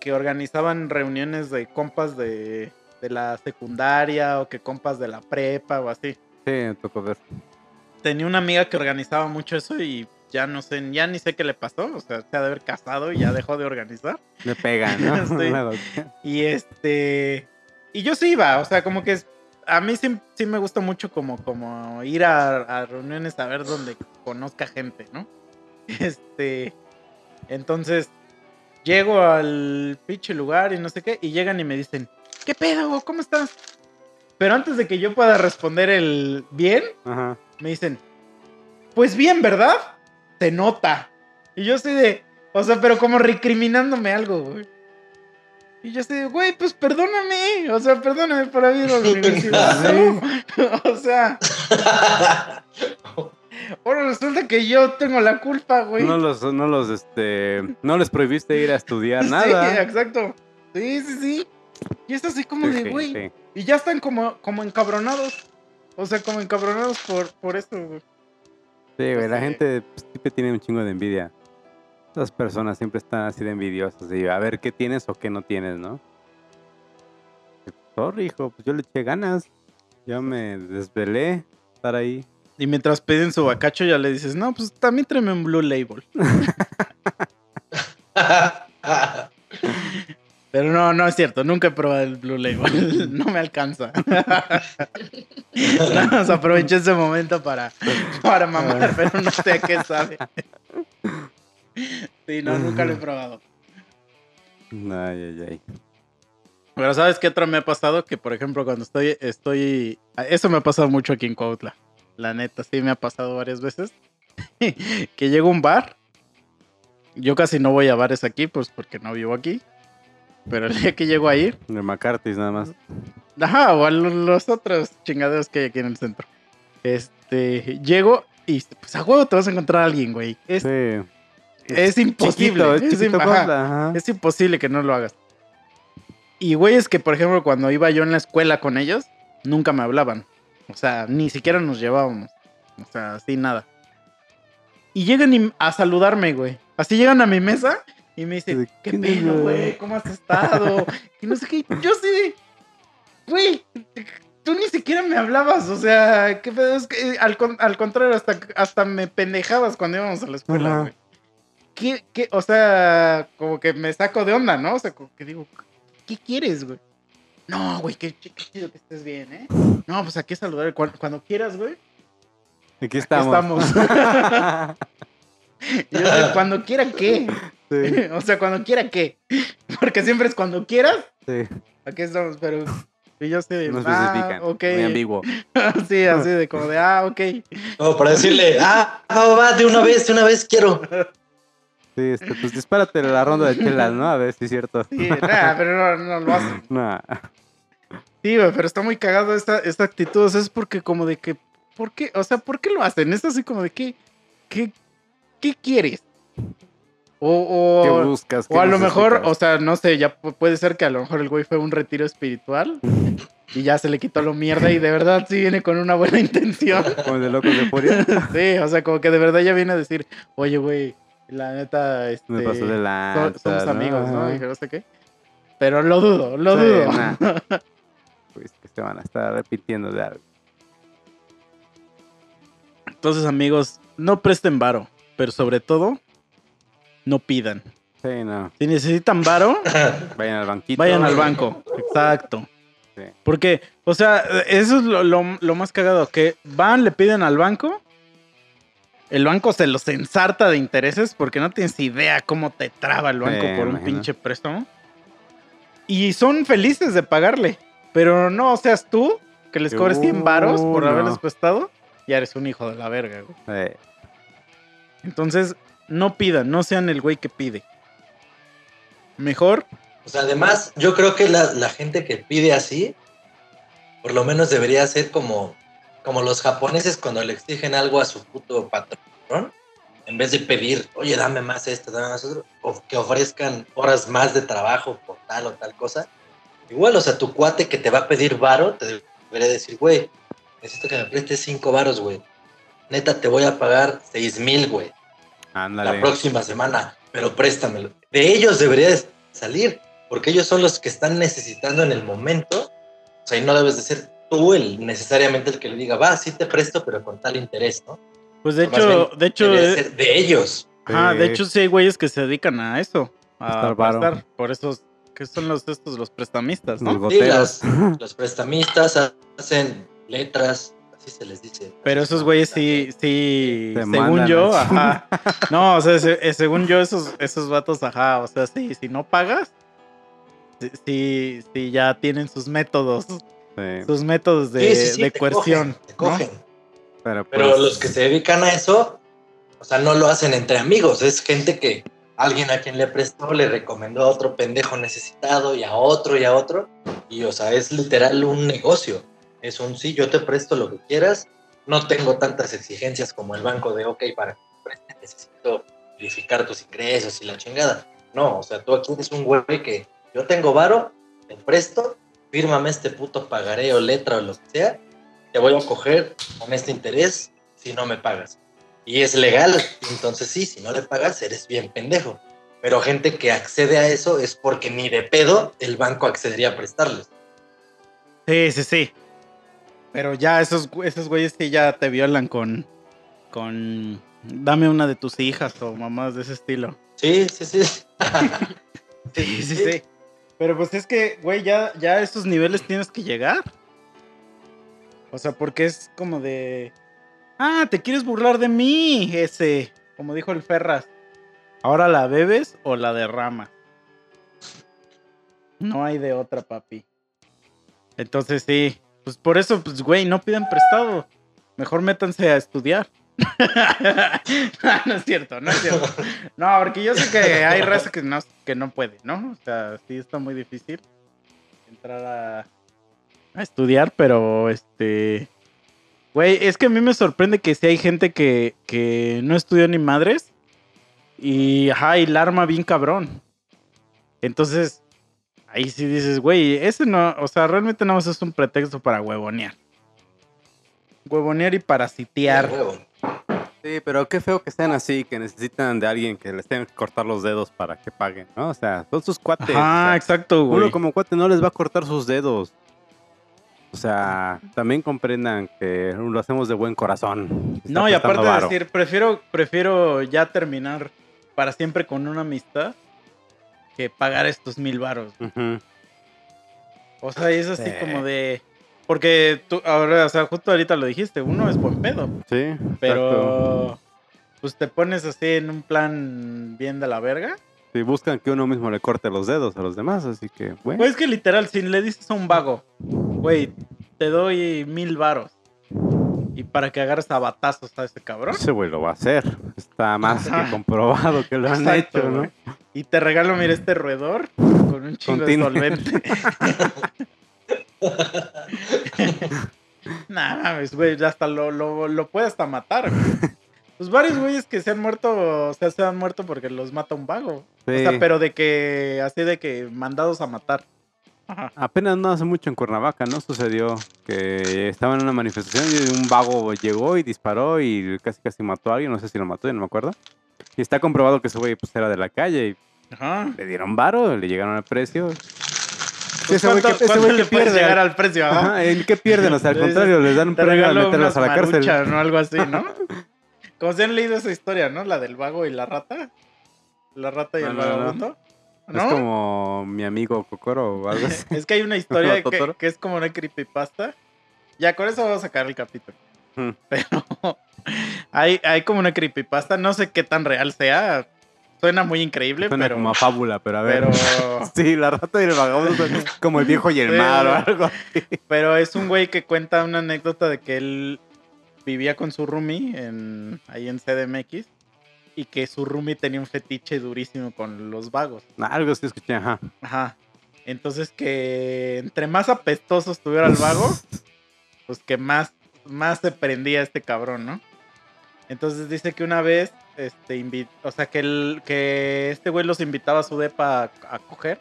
que organizaban reuniones de compas de, de la secundaria o que compas de la prepa o así. Sí, tocó ver. Tenía una amiga que organizaba mucho eso y ya no sé, ya ni sé qué le pasó, o sea, se ha de haber casado y ya dejó de organizar. Me pegan, ¿no? Sí. Y este. Y yo sí iba, o sea, como que a mí sí, sí me gusta mucho como, como ir a, a reuniones a ver donde conozca gente, ¿no? Este. Entonces, llego al pinche lugar y no sé qué, y llegan y me dicen, ¿qué pedo? ¿Cómo estás? Pero antes de que yo pueda responder el bien, Ajá. Me dicen, pues bien, ¿verdad? Se nota. Y yo estoy de, o sea, pero como recriminándome algo, güey. Y yo estoy de, güey, pues perdóname. O sea, perdóname por haber ido a la universidad. ¿no? o sea, ahora resulta que yo tengo la culpa, güey. No los, no los, este, no les prohibiste ir a estudiar Sí, nada. exacto. Sí, sí, sí. Y es así como de, Sí, güey. sí. Y ya están como, como encabronados. O sea, como encabronados por, por eso, güey. Sí, güey, la Sí. gente pues, siempre tiene un chingo de envidia. Las personas siempre están así de envidiosas. Y a ver qué tienes o qué no tienes, ¿no? Sorry, hijo, pues yo le eché ganas. Yo me desvelé estar ahí. Y mientras piden su bacacho, ya le dices, no, pues también tráeme un Blue Label. Pero no, no es cierto, nunca he probado el Blue Label. no me alcanza. Nada más aproveché ese momento para, para mamar, pero no sé a qué sabe. sí, no, nunca lo he probado. Ay, ay, ay. Pero ¿sabes qué otro me ha pasado? Que, por ejemplo, cuando estoy, estoy... Eso me ha pasado mucho aquí en Cuautla. La neta, sí me ha pasado varias veces. que llego a un bar. Yo casi no voy a bares aquí, pues porque no vivo aquí. Pero el día que llego a ir... De McCarthy's nada más. Ajá, o a lo- los otros chingaderos que hay aquí en el centro. Este, llego y pues a huevo te vas a encontrar a alguien, güey. Es, Sí. es imposible. Chiquito, es es chiquito im- ajá. Cuautla, ajá. Es imposible que no lo hagas. Y güey, es que por ejemplo, cuando iba yo en la escuela con ellos, nunca me hablaban. O sea, ni siquiera nos llevábamos. O sea, así nada. Y llegan a saludarme, güey. Así llegan a mi mesa y me dicen, ¿De ¿qué pedo, güey? ¿Cómo has estado? y no sé qué. Yo sí, güey, tú ni siquiera me hablabas. O sea, ¿qué pedo? Es que eh, al, al contrario, hasta, hasta me pendejabas cuando íbamos a la escuela, güey. ¿Qué, qué? O sea, como que me saco de onda, ¿no? O sea, como que digo, ¿qué quieres, güey? No, güey, qué, ch- qué chido que estés bien, ¿eh? No, pues aquí saludar. Cuando, cuando quieras, güey. Aquí Aquí estamos. estamos. Y yo cuando quiera, ¿qué? Sí, o sea, cuando quiera, ¿qué? Porque siempre es cuando quieras. sí. Aquí estamos, pero. Y yo sé, No ah, especifican. ok. Muy ambiguo. sí, así de como de, ah, ok. Como para decirle, ah, va, va, de una vez, de una vez quiero. Sí, este, pues dispárate la ronda de chelas, ¿no? A ver si es cierto. Sí, nada, pero no, no lo hacen. Nah. Sí, pero está muy cagado esta, esta actitud. O sea, es porque como de que, ¿por qué? O sea, ¿por qué lo hacen? Es así como de que, ¿qué, qué quieres? O, ¿Qué o, buscas? ¿Qué o a lo mejor, o sea, no sé, ya pu- puede ser que a lo mejor el güey fue un retiro espiritual y ya se le quitó lo mierda y de verdad sí viene con una buena intención. Como el de locos de furia. Sí, o sea, como que de verdad ya viene a decir, oye, güey, la neta, este, Me pasó de so- lanza. somos ¿no? amigos, ¿no? Y no sé qué. Pero lo dudo, lo Sí, dudo. nah. Pues que se van a estar repitiendo de algo. Entonces, amigos, no presten varo, pero sobre todo, no pidan. Sí, no. Si necesitan varo, Vayan al banquito. vayan al banco. Exacto. Sí. Porque, o sea, eso es lo, lo- lo más cagado, que van, le piden al banco, el banco se los ensarta de intereses porque no tienes idea cómo te traba el banco Sí, por un pinche préstamo. Y son felices de pagarle, pero no seas tú que les cobres 100 varos por Uh, no. haberles prestado, ya eres un hijo de la verga, güey. Sí. Entonces, no pidan, no sean el güey que pide. Mejor, sea, además, yo creo que la, la gente que pide así, por lo menos debería ser como, como los japoneses cuando le exigen algo a su puto patrón, en vez de pedir, oye, dame más esto, dame más otro, o que ofrezcan horas más de trabajo por tal o tal cosa. Igual, o sea, tu cuate que te va a pedir varo, te debería decir, güey, necesito que me prestes cinco varos, güey. Neta, te voy a pagar seis mil, güey la próxima semana, pero préstamelo. De ellos debería de salir, porque ellos son los que están necesitando en el momento. O sea, y no debes de ser tú el necesariamente el que le diga, va, sí te presto, pero con tal interés, ¿no? pues de Más hecho, bien, de hecho, de eh, ser de ellos. Ajá, de Sí. hecho sí hay güeyes que se dedican a eso. A Prestar. Por eso, que son los estos, los prestamistas, Los ¿no? Sí, goteros. las- los prestamistas hacen letras, así se les dice. Pero esos güeyes sí, sí, Te según yo, ajá. No, o sea, se- eh, según yo, esos, esos vatos, ajá, o sea, sí, si no pagas, sí, sí, ya tienen sus métodos, Sí. sus métodos de, Sí, sí, sí, de te coerción. cogen, te ¿no? cogen. Pero, Pero pues, los que se dedican a eso, o sea, no lo hacen entre amigos, es gente que alguien a quien le prestó le recomendó a otro pendejo necesitado y a otro y a otro, y o sea, es literal un negocio. Es un sí, yo te presto lo que quieras, no tengo tantas exigencias como el banco de, ok, para que preste necesito verificar tus ingresos y la chingada. No, o sea, tú aquí eres un güey que yo tengo varo, te presto, fírmame este puto pagaré o letra o lo que sea, te voy a coger con este interés si no me pagas. Y es legal, entonces sí, si no le pagas eres bien pendejo. Pero gente que accede a eso es porque ni de pedo el banco accedería a prestarles. Sí, sí, sí. Pero ya esos, esos güeyes que ya te violan con, con, dame una de tus hijas o mamás de ese estilo. Sí, sí, sí. Sí, sí, sí. Pero pues es que, güey, ya, ya a esos niveles tienes que llegar. O sea, porque es como de. Ah, te quieres burlar de mí, ese. Como dijo el Ferras. Ahora la bebes o la derramas. No hay de otra, papi. Entonces sí. Pues por eso, pues, güey, no pidan prestado. Mejor métanse a estudiar. no es cierto, no es cierto. No, porque yo sé que hay raza que no, que no puede, ¿no? O sea, sí está muy difícil entrar a, estudiar, pero este. Güey, es que a mí me sorprende que sí hay gente que, que no estudió ni madres y, ajá, y la arma bien cabrón. Entonces, ahí sí dices, güey, ese no, o sea, realmente nada más es un pretexto para huevonear. Huevonear y para sitiar. Huevo. Sí, pero qué feo que estén así, que necesitan de alguien que les tenga que cortar los dedos para que paguen, ¿no? O sea, son sus cuates. o sea, exacto, güey. uno como cuate no les va a cortar sus dedos. O sea, también comprendan que lo hacemos de buen corazón. No, y aparte de decir, prefiero, prefiero ya terminar para siempre con una amistad que pagar estos mil varos. Ujú. O sea, es así Sí. como de. Porque tú, ahora, o sea, justo ahorita lo dijiste, uno es buen pedo, Sí, exacto. pero pues te pones así en un plan bien de la verga. Sí, buscan que uno mismo le corte los dedos a los demás, así que, bueno. Pues que literal, si le dices a un vago, güey, te doy mil varos. Y para que agarres a batazos a ese cabrón. Ese güey lo va a hacer. Está más Ajá. que comprobado que lo han Exacto, hecho, ¿no? Y te regalo, mira, este roedor con un chingo de solvente. nah, mames, güey, hasta lo, lo, lo puede hasta matar, güey. Pues varios güeyes que se han muerto, o sea, se han muerto porque los mata un vago. O sea, pero de que, así de que mandados a matar. Ajá. Apenas no hace mucho en Cuernavaca, ¿no? Sucedió que estaba en una manifestación y un vago llegó y disparó y casi casi mató a alguien, no sé si lo mató, ya no me acuerdo. Y está comprobado que ese güey pues era de la calle y Ajá. le dieron varo, le llegaron al precio. Sí, ese güey ¿Cuánto, que- ese cuánto güey le que pierde. llegar al precio? Ajá. Ajá, ¿En qué pierden? O sea, al contrario, les dan un premio a regalo meterlos a la cárcel. maruchan o algo así, ¿no? Como si han leído esa historia, ¿no? La del vago y la rata. La rata y No, el no, no. vagabundo. ¿No? Es como mi amigo Kokoro o algo así. Es que hay una historia que es como una creepypasta. Ya, con eso vamos a sacar el capítulo. Hmm. Pero hay, hay como una creepypasta. No sé qué tan real sea. Suena muy increíble, Suena pero... como a fábula, pero a ver. Pero, Sí, la rata y el vagabundo son como el viejo y el mar o algo así. pero es un güey que cuenta una anécdota de que él vivía con su roomie en, ahí en CDMX y que su roomie tenía un fetiche durísimo con los vagos. Algo sí escuché, ajá. Ajá. Entonces que entre más apestoso estuviera el vago, pues que más, más se prendía este cabrón, ¿no? Entonces dice que una vez, este, invi- o sea, que, el, que este güey los invitaba a su depa a, a coger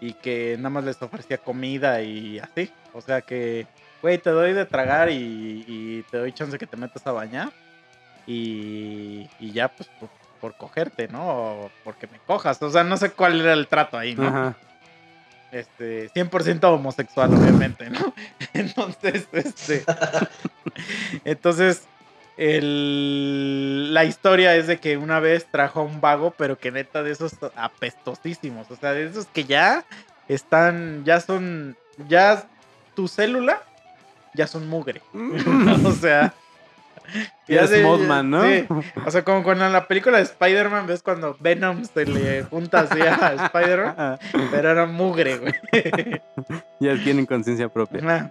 y que nada más les ofrecía comida y así. O sea que, güey, te doy de tragar y, y te doy chance que te metas a bañar y, y ya, pues, por, por cogerte, ¿no? O porque me cojas. O sea, no sé cuál era el trato ahí, ¿no? Ajá. este, 100% homosexual, obviamente, ¿no? Entonces, este, entonces, el- la historia es de que una vez trajo a un vago, pero que neta de esos apestosísimos, o sea, de esos que ya están, ya son, ya tu célula, ya son mugre, o sea... Ya es Mothman, ¿no? sí. O sea, como cuando en la película de Spider-Man ves cuando Venom se le junta así a Spider-Man, pero era mugre, güey. Ya tienen conciencia propia. Ajá.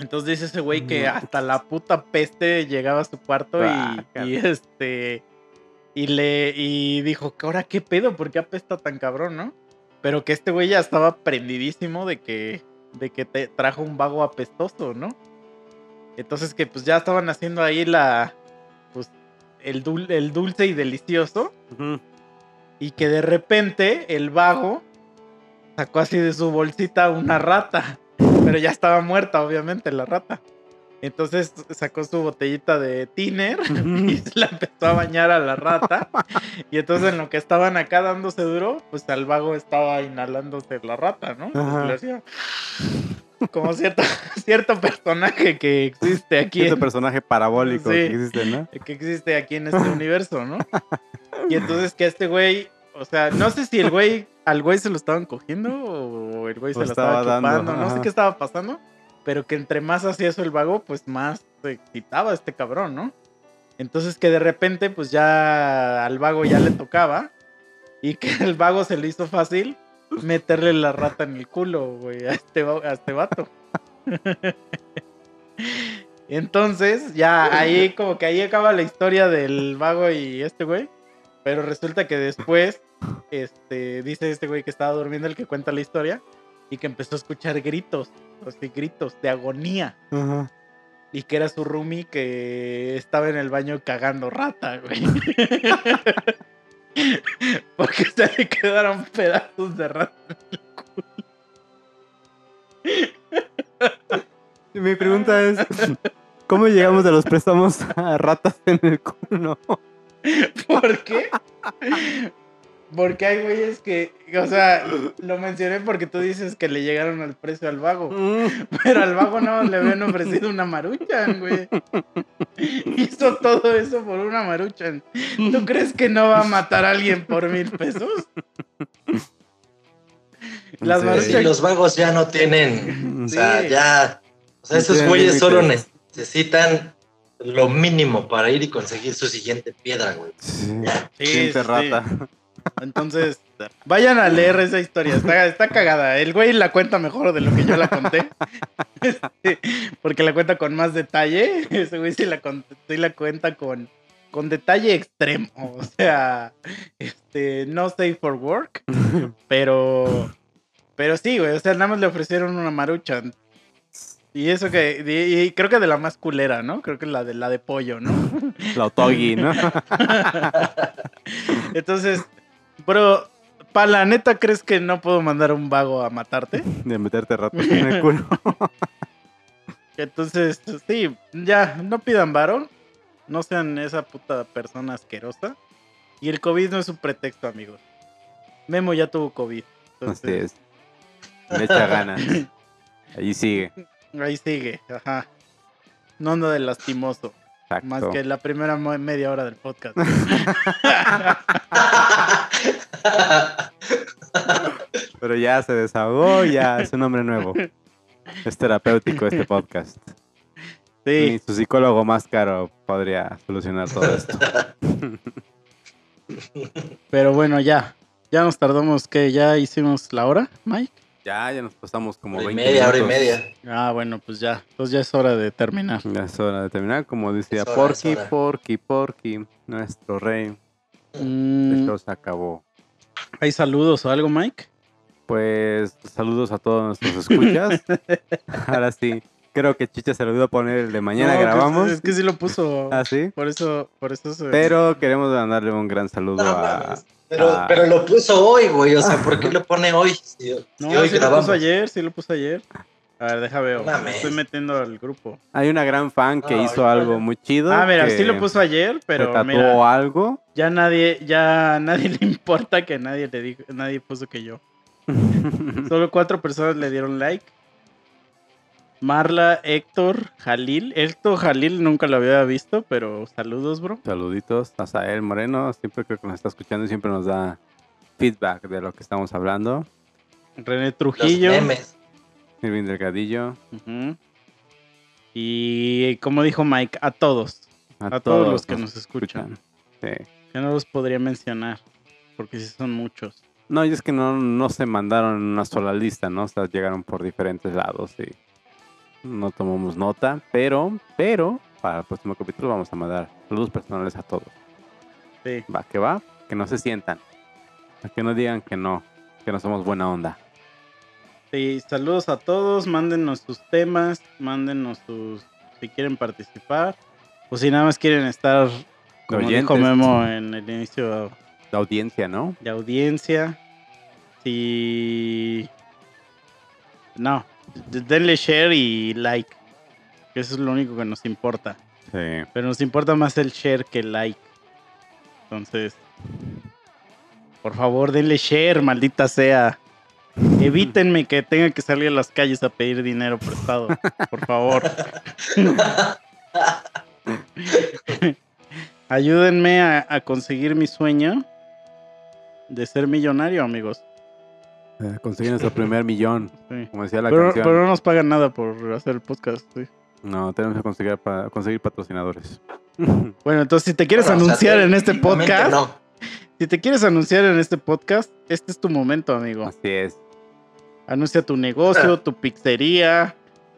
Entonces dice ese güey que hasta la puta peste llegaba a su cuarto y, y este y le y dijo, "¿Ahora qué pedo? ¿Por qué apesta tan cabrón, no?" Pero que este güey ya estaba prendidísimo de que de que te trajo un vago apestoso, ¿no? Entonces que pues ya estaban haciendo ahí la pues el, dul- el dulce y delicioso y que de repente el vago sacó así de su bolsita una rata, pero ya estaba muerta, obviamente, la rata. Entonces sacó su botellita de tiner y se la empezó a bañar a la rata. Y entonces en lo que estaban acá dándose duro, pues al vago estaba inhalándose la rata, ¿no? Como cierto, cierto personaje que existe aquí. Ese en- personaje parabólico Sí. que existe, ¿no? que existe aquí en este universo, ¿no? Y entonces que este güey, o sea, no sé si el güey, al güey se lo estaban cogiendo o el güey se lo estaba, estaba dando, chupando, no sé qué estaba pasando, pero que entre más hacía eso el vago, pues más se excitaba este cabrón, ¿no? Entonces que de repente, pues ya al vago ya le tocaba y que el vago se le hizo fácil meterle la rata en el culo, güey, a este, a este vato. Entonces, ya ahí como que ahí acaba la historia del vago y este güey. Pero resulta que después, este, dice este güey que estaba durmiendo el que cuenta la historia y que empezó a escuchar gritos, así gritos de agonía. Y que era su roomie que estaba en el baño cagando rata, güey. Porque se le quedaron pedazos de rata. Y mi pregunta es, ¿cómo llegamos de los préstamos a ratas en el culo? ¿Por qué? Porque hay güeyes que, o sea, lo mencioné porque tú dices que le llegaron al precio al vago. Pero al vago no le habían ofrecido una maruchan, güey. Hizo todo eso por una maruchan. ¿Tú crees que no va a matar a alguien por mil pesos? Las Sí. maruchan- Sí, los vagos ya no tienen. O sea, Sí. ya. O sea, esos güeyes solo necesitan lo mínimo para ir y conseguir su siguiente piedra, güey. Sí. Sí, rata. Entonces, vayan a leer esa historia. Está, está cagada. El güey la cuenta mejor de lo que yo la conté. Este, porque la cuenta con más detalle. Ese güey sí la, sí la cuenta con, con detalle extremo. O sea, este, no safe for work. Pero, pero sí, güey. O sea, nada más le ofrecieron una marucha. Y eso que, y, y creo que de la más culera, ¿no? Creo que la de la de pollo, ¿no? La otogi, ¿no? Entonces, pero, pa la neta, ¿crees que no puedo mandar a un vago a matarte? De meterte ratas en el culo. Entonces, sí, ya, no pidan varón. No sean esa puta persona asquerosa. Y el COVID no es un pretexto, amigos. Memo ya tuvo COVID. Así Entonces, es. Le echa ganas. Allí sigue. Ahí sigue, ajá. No anda de lastimoso. Exacto. Más que la primera media hora del podcast. Pero ya se desahogó, ya es un hombre nuevo. Es terapéutico este podcast. Ni Sí, su psicólogo más caro podría solucionar todo esto. pero bueno, ya. Ya nos tardamos, que ¿Ya hicimos la hora, Mike? Ya, ya nos pasamos como Hora y 20 media, hora y media. Ah, bueno, pues ya. Entonces ya es hora de terminar. Ya es hora de terminar, como decía hora, Porky. Porky, Porky, nuestro rey. Mm, Esto se acabó. ¿Hay saludos o algo, Mike? Pues saludos a todos nuestros escuchas. Ahora sí, creo que Chicha se le olvidó poner el de mañana No, grabamos. Es que sí lo puso. Ah, sí. Por eso, por eso se... Pero queremos mandarle un gran saludo No, a. Pero, Ah. pero lo puso hoy, güey. O sea, ¿por qué lo pone hoy? Si, No, si hoy sí lo grabamos. puso ayer, sí lo puso ayer. A ver, deja veo. Me estoy metiendo al grupo. Hay una gran fan que No, hizo algo muy chido. Ah, mira, que sí lo puso ayer, se pero tatuó mira, algo. ya nadie, ya nadie le importa que nadie le dijo, nadie puso que yo. Solo cuatro personas le dieron like. Marla, Héctor, Jalil. Héctor Jalil nunca lo había visto, pero saludos, bro. Saluditos a Sael Moreno. Siempre creo que nos está escuchando y siempre nos da feedback de lo que estamos hablando. René Trujillo. Irving Delgadillo. Y como dijo Mike, a todos. A, todos, los que nos escuchan. Sí. Que no los podría mencionar, porque sí son muchos. No, y es que no, no se mandaron en una sola lista, ¿no? O sea, llegaron por diferentes lados y no tomamos nota, pero, pero, para el próximo capítulo vamos a mandar saludos personales a todos. Sí. Va, que va, que no se sientan. A que no digan que no, que no somos buena onda. Sí, saludos a todos, mándenos sus temas, mándenos sus si quieren participar o si nada más quieren estar como dijo. Memo en el inicio La audiencia, ¿no? de audiencia. Si no, denle share y like. que Eso es lo único que nos importa. Sí. Pero nos importa más el share que el like. Entonces, por favor, denle share, maldita sea. Evítenme que tenga que salir a las calles a pedir dinero prestado. Por favor. Ayúdenme a, a conseguir mi sueño de ser millonario, amigos. Eh, conseguir nuestro primer millón, Sí. como decía la Pero, canción. pero no nos pagan nada por hacer el podcast. sí. No, tenemos que conseguir, pa- conseguir patrocinadores. Bueno, entonces si te quieres Bueno, o sea, anunciar en este podcast, No. si te quieres anunciar en este podcast, este es tu momento, amigo. Así es. Anuncia tu negocio, tu pizzería,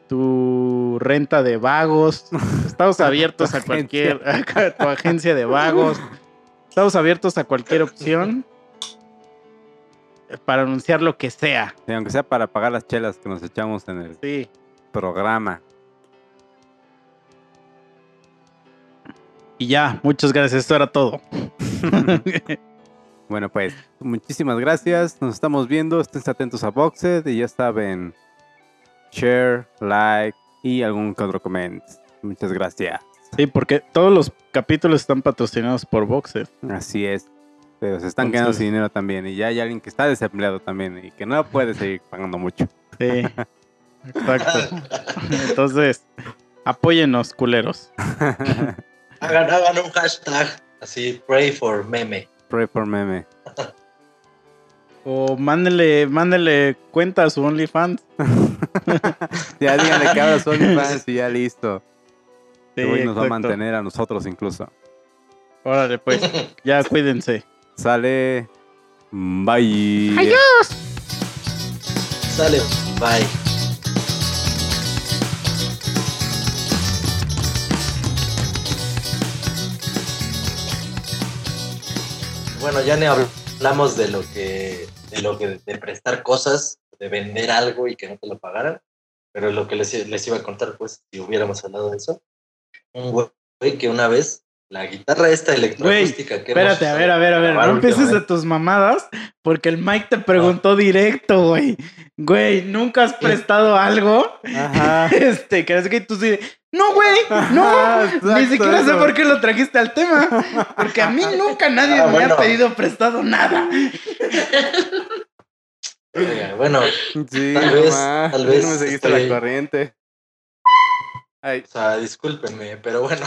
tu renta de vagos. Estamos abiertos a cualquier, a tu agencia de vagos. Estamos abiertos a cualquier opción para anunciar lo que sea. Sí, aunque sea para pagar las chelas que nos echamos en el Sí. programa. Y ya, muchas gracias. Esto era todo. Bueno, pues, muchísimas gracias. Nos estamos viendo. Estén atentos a Boxed y ya saben, share, like y algún otro comment. Muchas gracias. Sí, porque todos los capítulos están patrocinados por Boxer. Así es. Pero se están quedando sin dinero también. Y ya hay alguien que está desempleado también y que no puede seguir pagando mucho. Sí. Exacto. Entonces, apóyennos, culeros. Hagan, hagan un hashtag así, pray for meme. Pray for meme. O mándenle, mándenle cuenta a su OnlyFans. Ya díganle que ahora son fans y ya listo. Sí, Que hoy nos va a mantener a nosotros incluso. Órale, pues. Ya cuídense. Sale. Bye. Sale, bye. Bueno, ya ni hablamos de lo que, de lo que, de prestar cosas, de vender algo y que no te lo pagaran. Pero lo que les, les iba a contar, pues, si hubiéramos hablado de eso. Un güey que una vez, la guitarra esta electroacústica que hemos Espérate, a ver, a ver, a ver. No empieces de tus mamadas porque el Mike te preguntó directo, güey. Güey, ¿nunca has prestado algo? Ajá. Este, que es que tú sí. No, güey, no. Ajá, Ni siquiera sé por qué lo trajiste al tema. Porque a mí nunca nadie Ah, me bueno. ha pedido prestado nada. Oiga, bueno, Sí, Tal vez- tal vez no me seguiste estoy- la corriente. Ay, o sea, discúlpenme, pero bueno,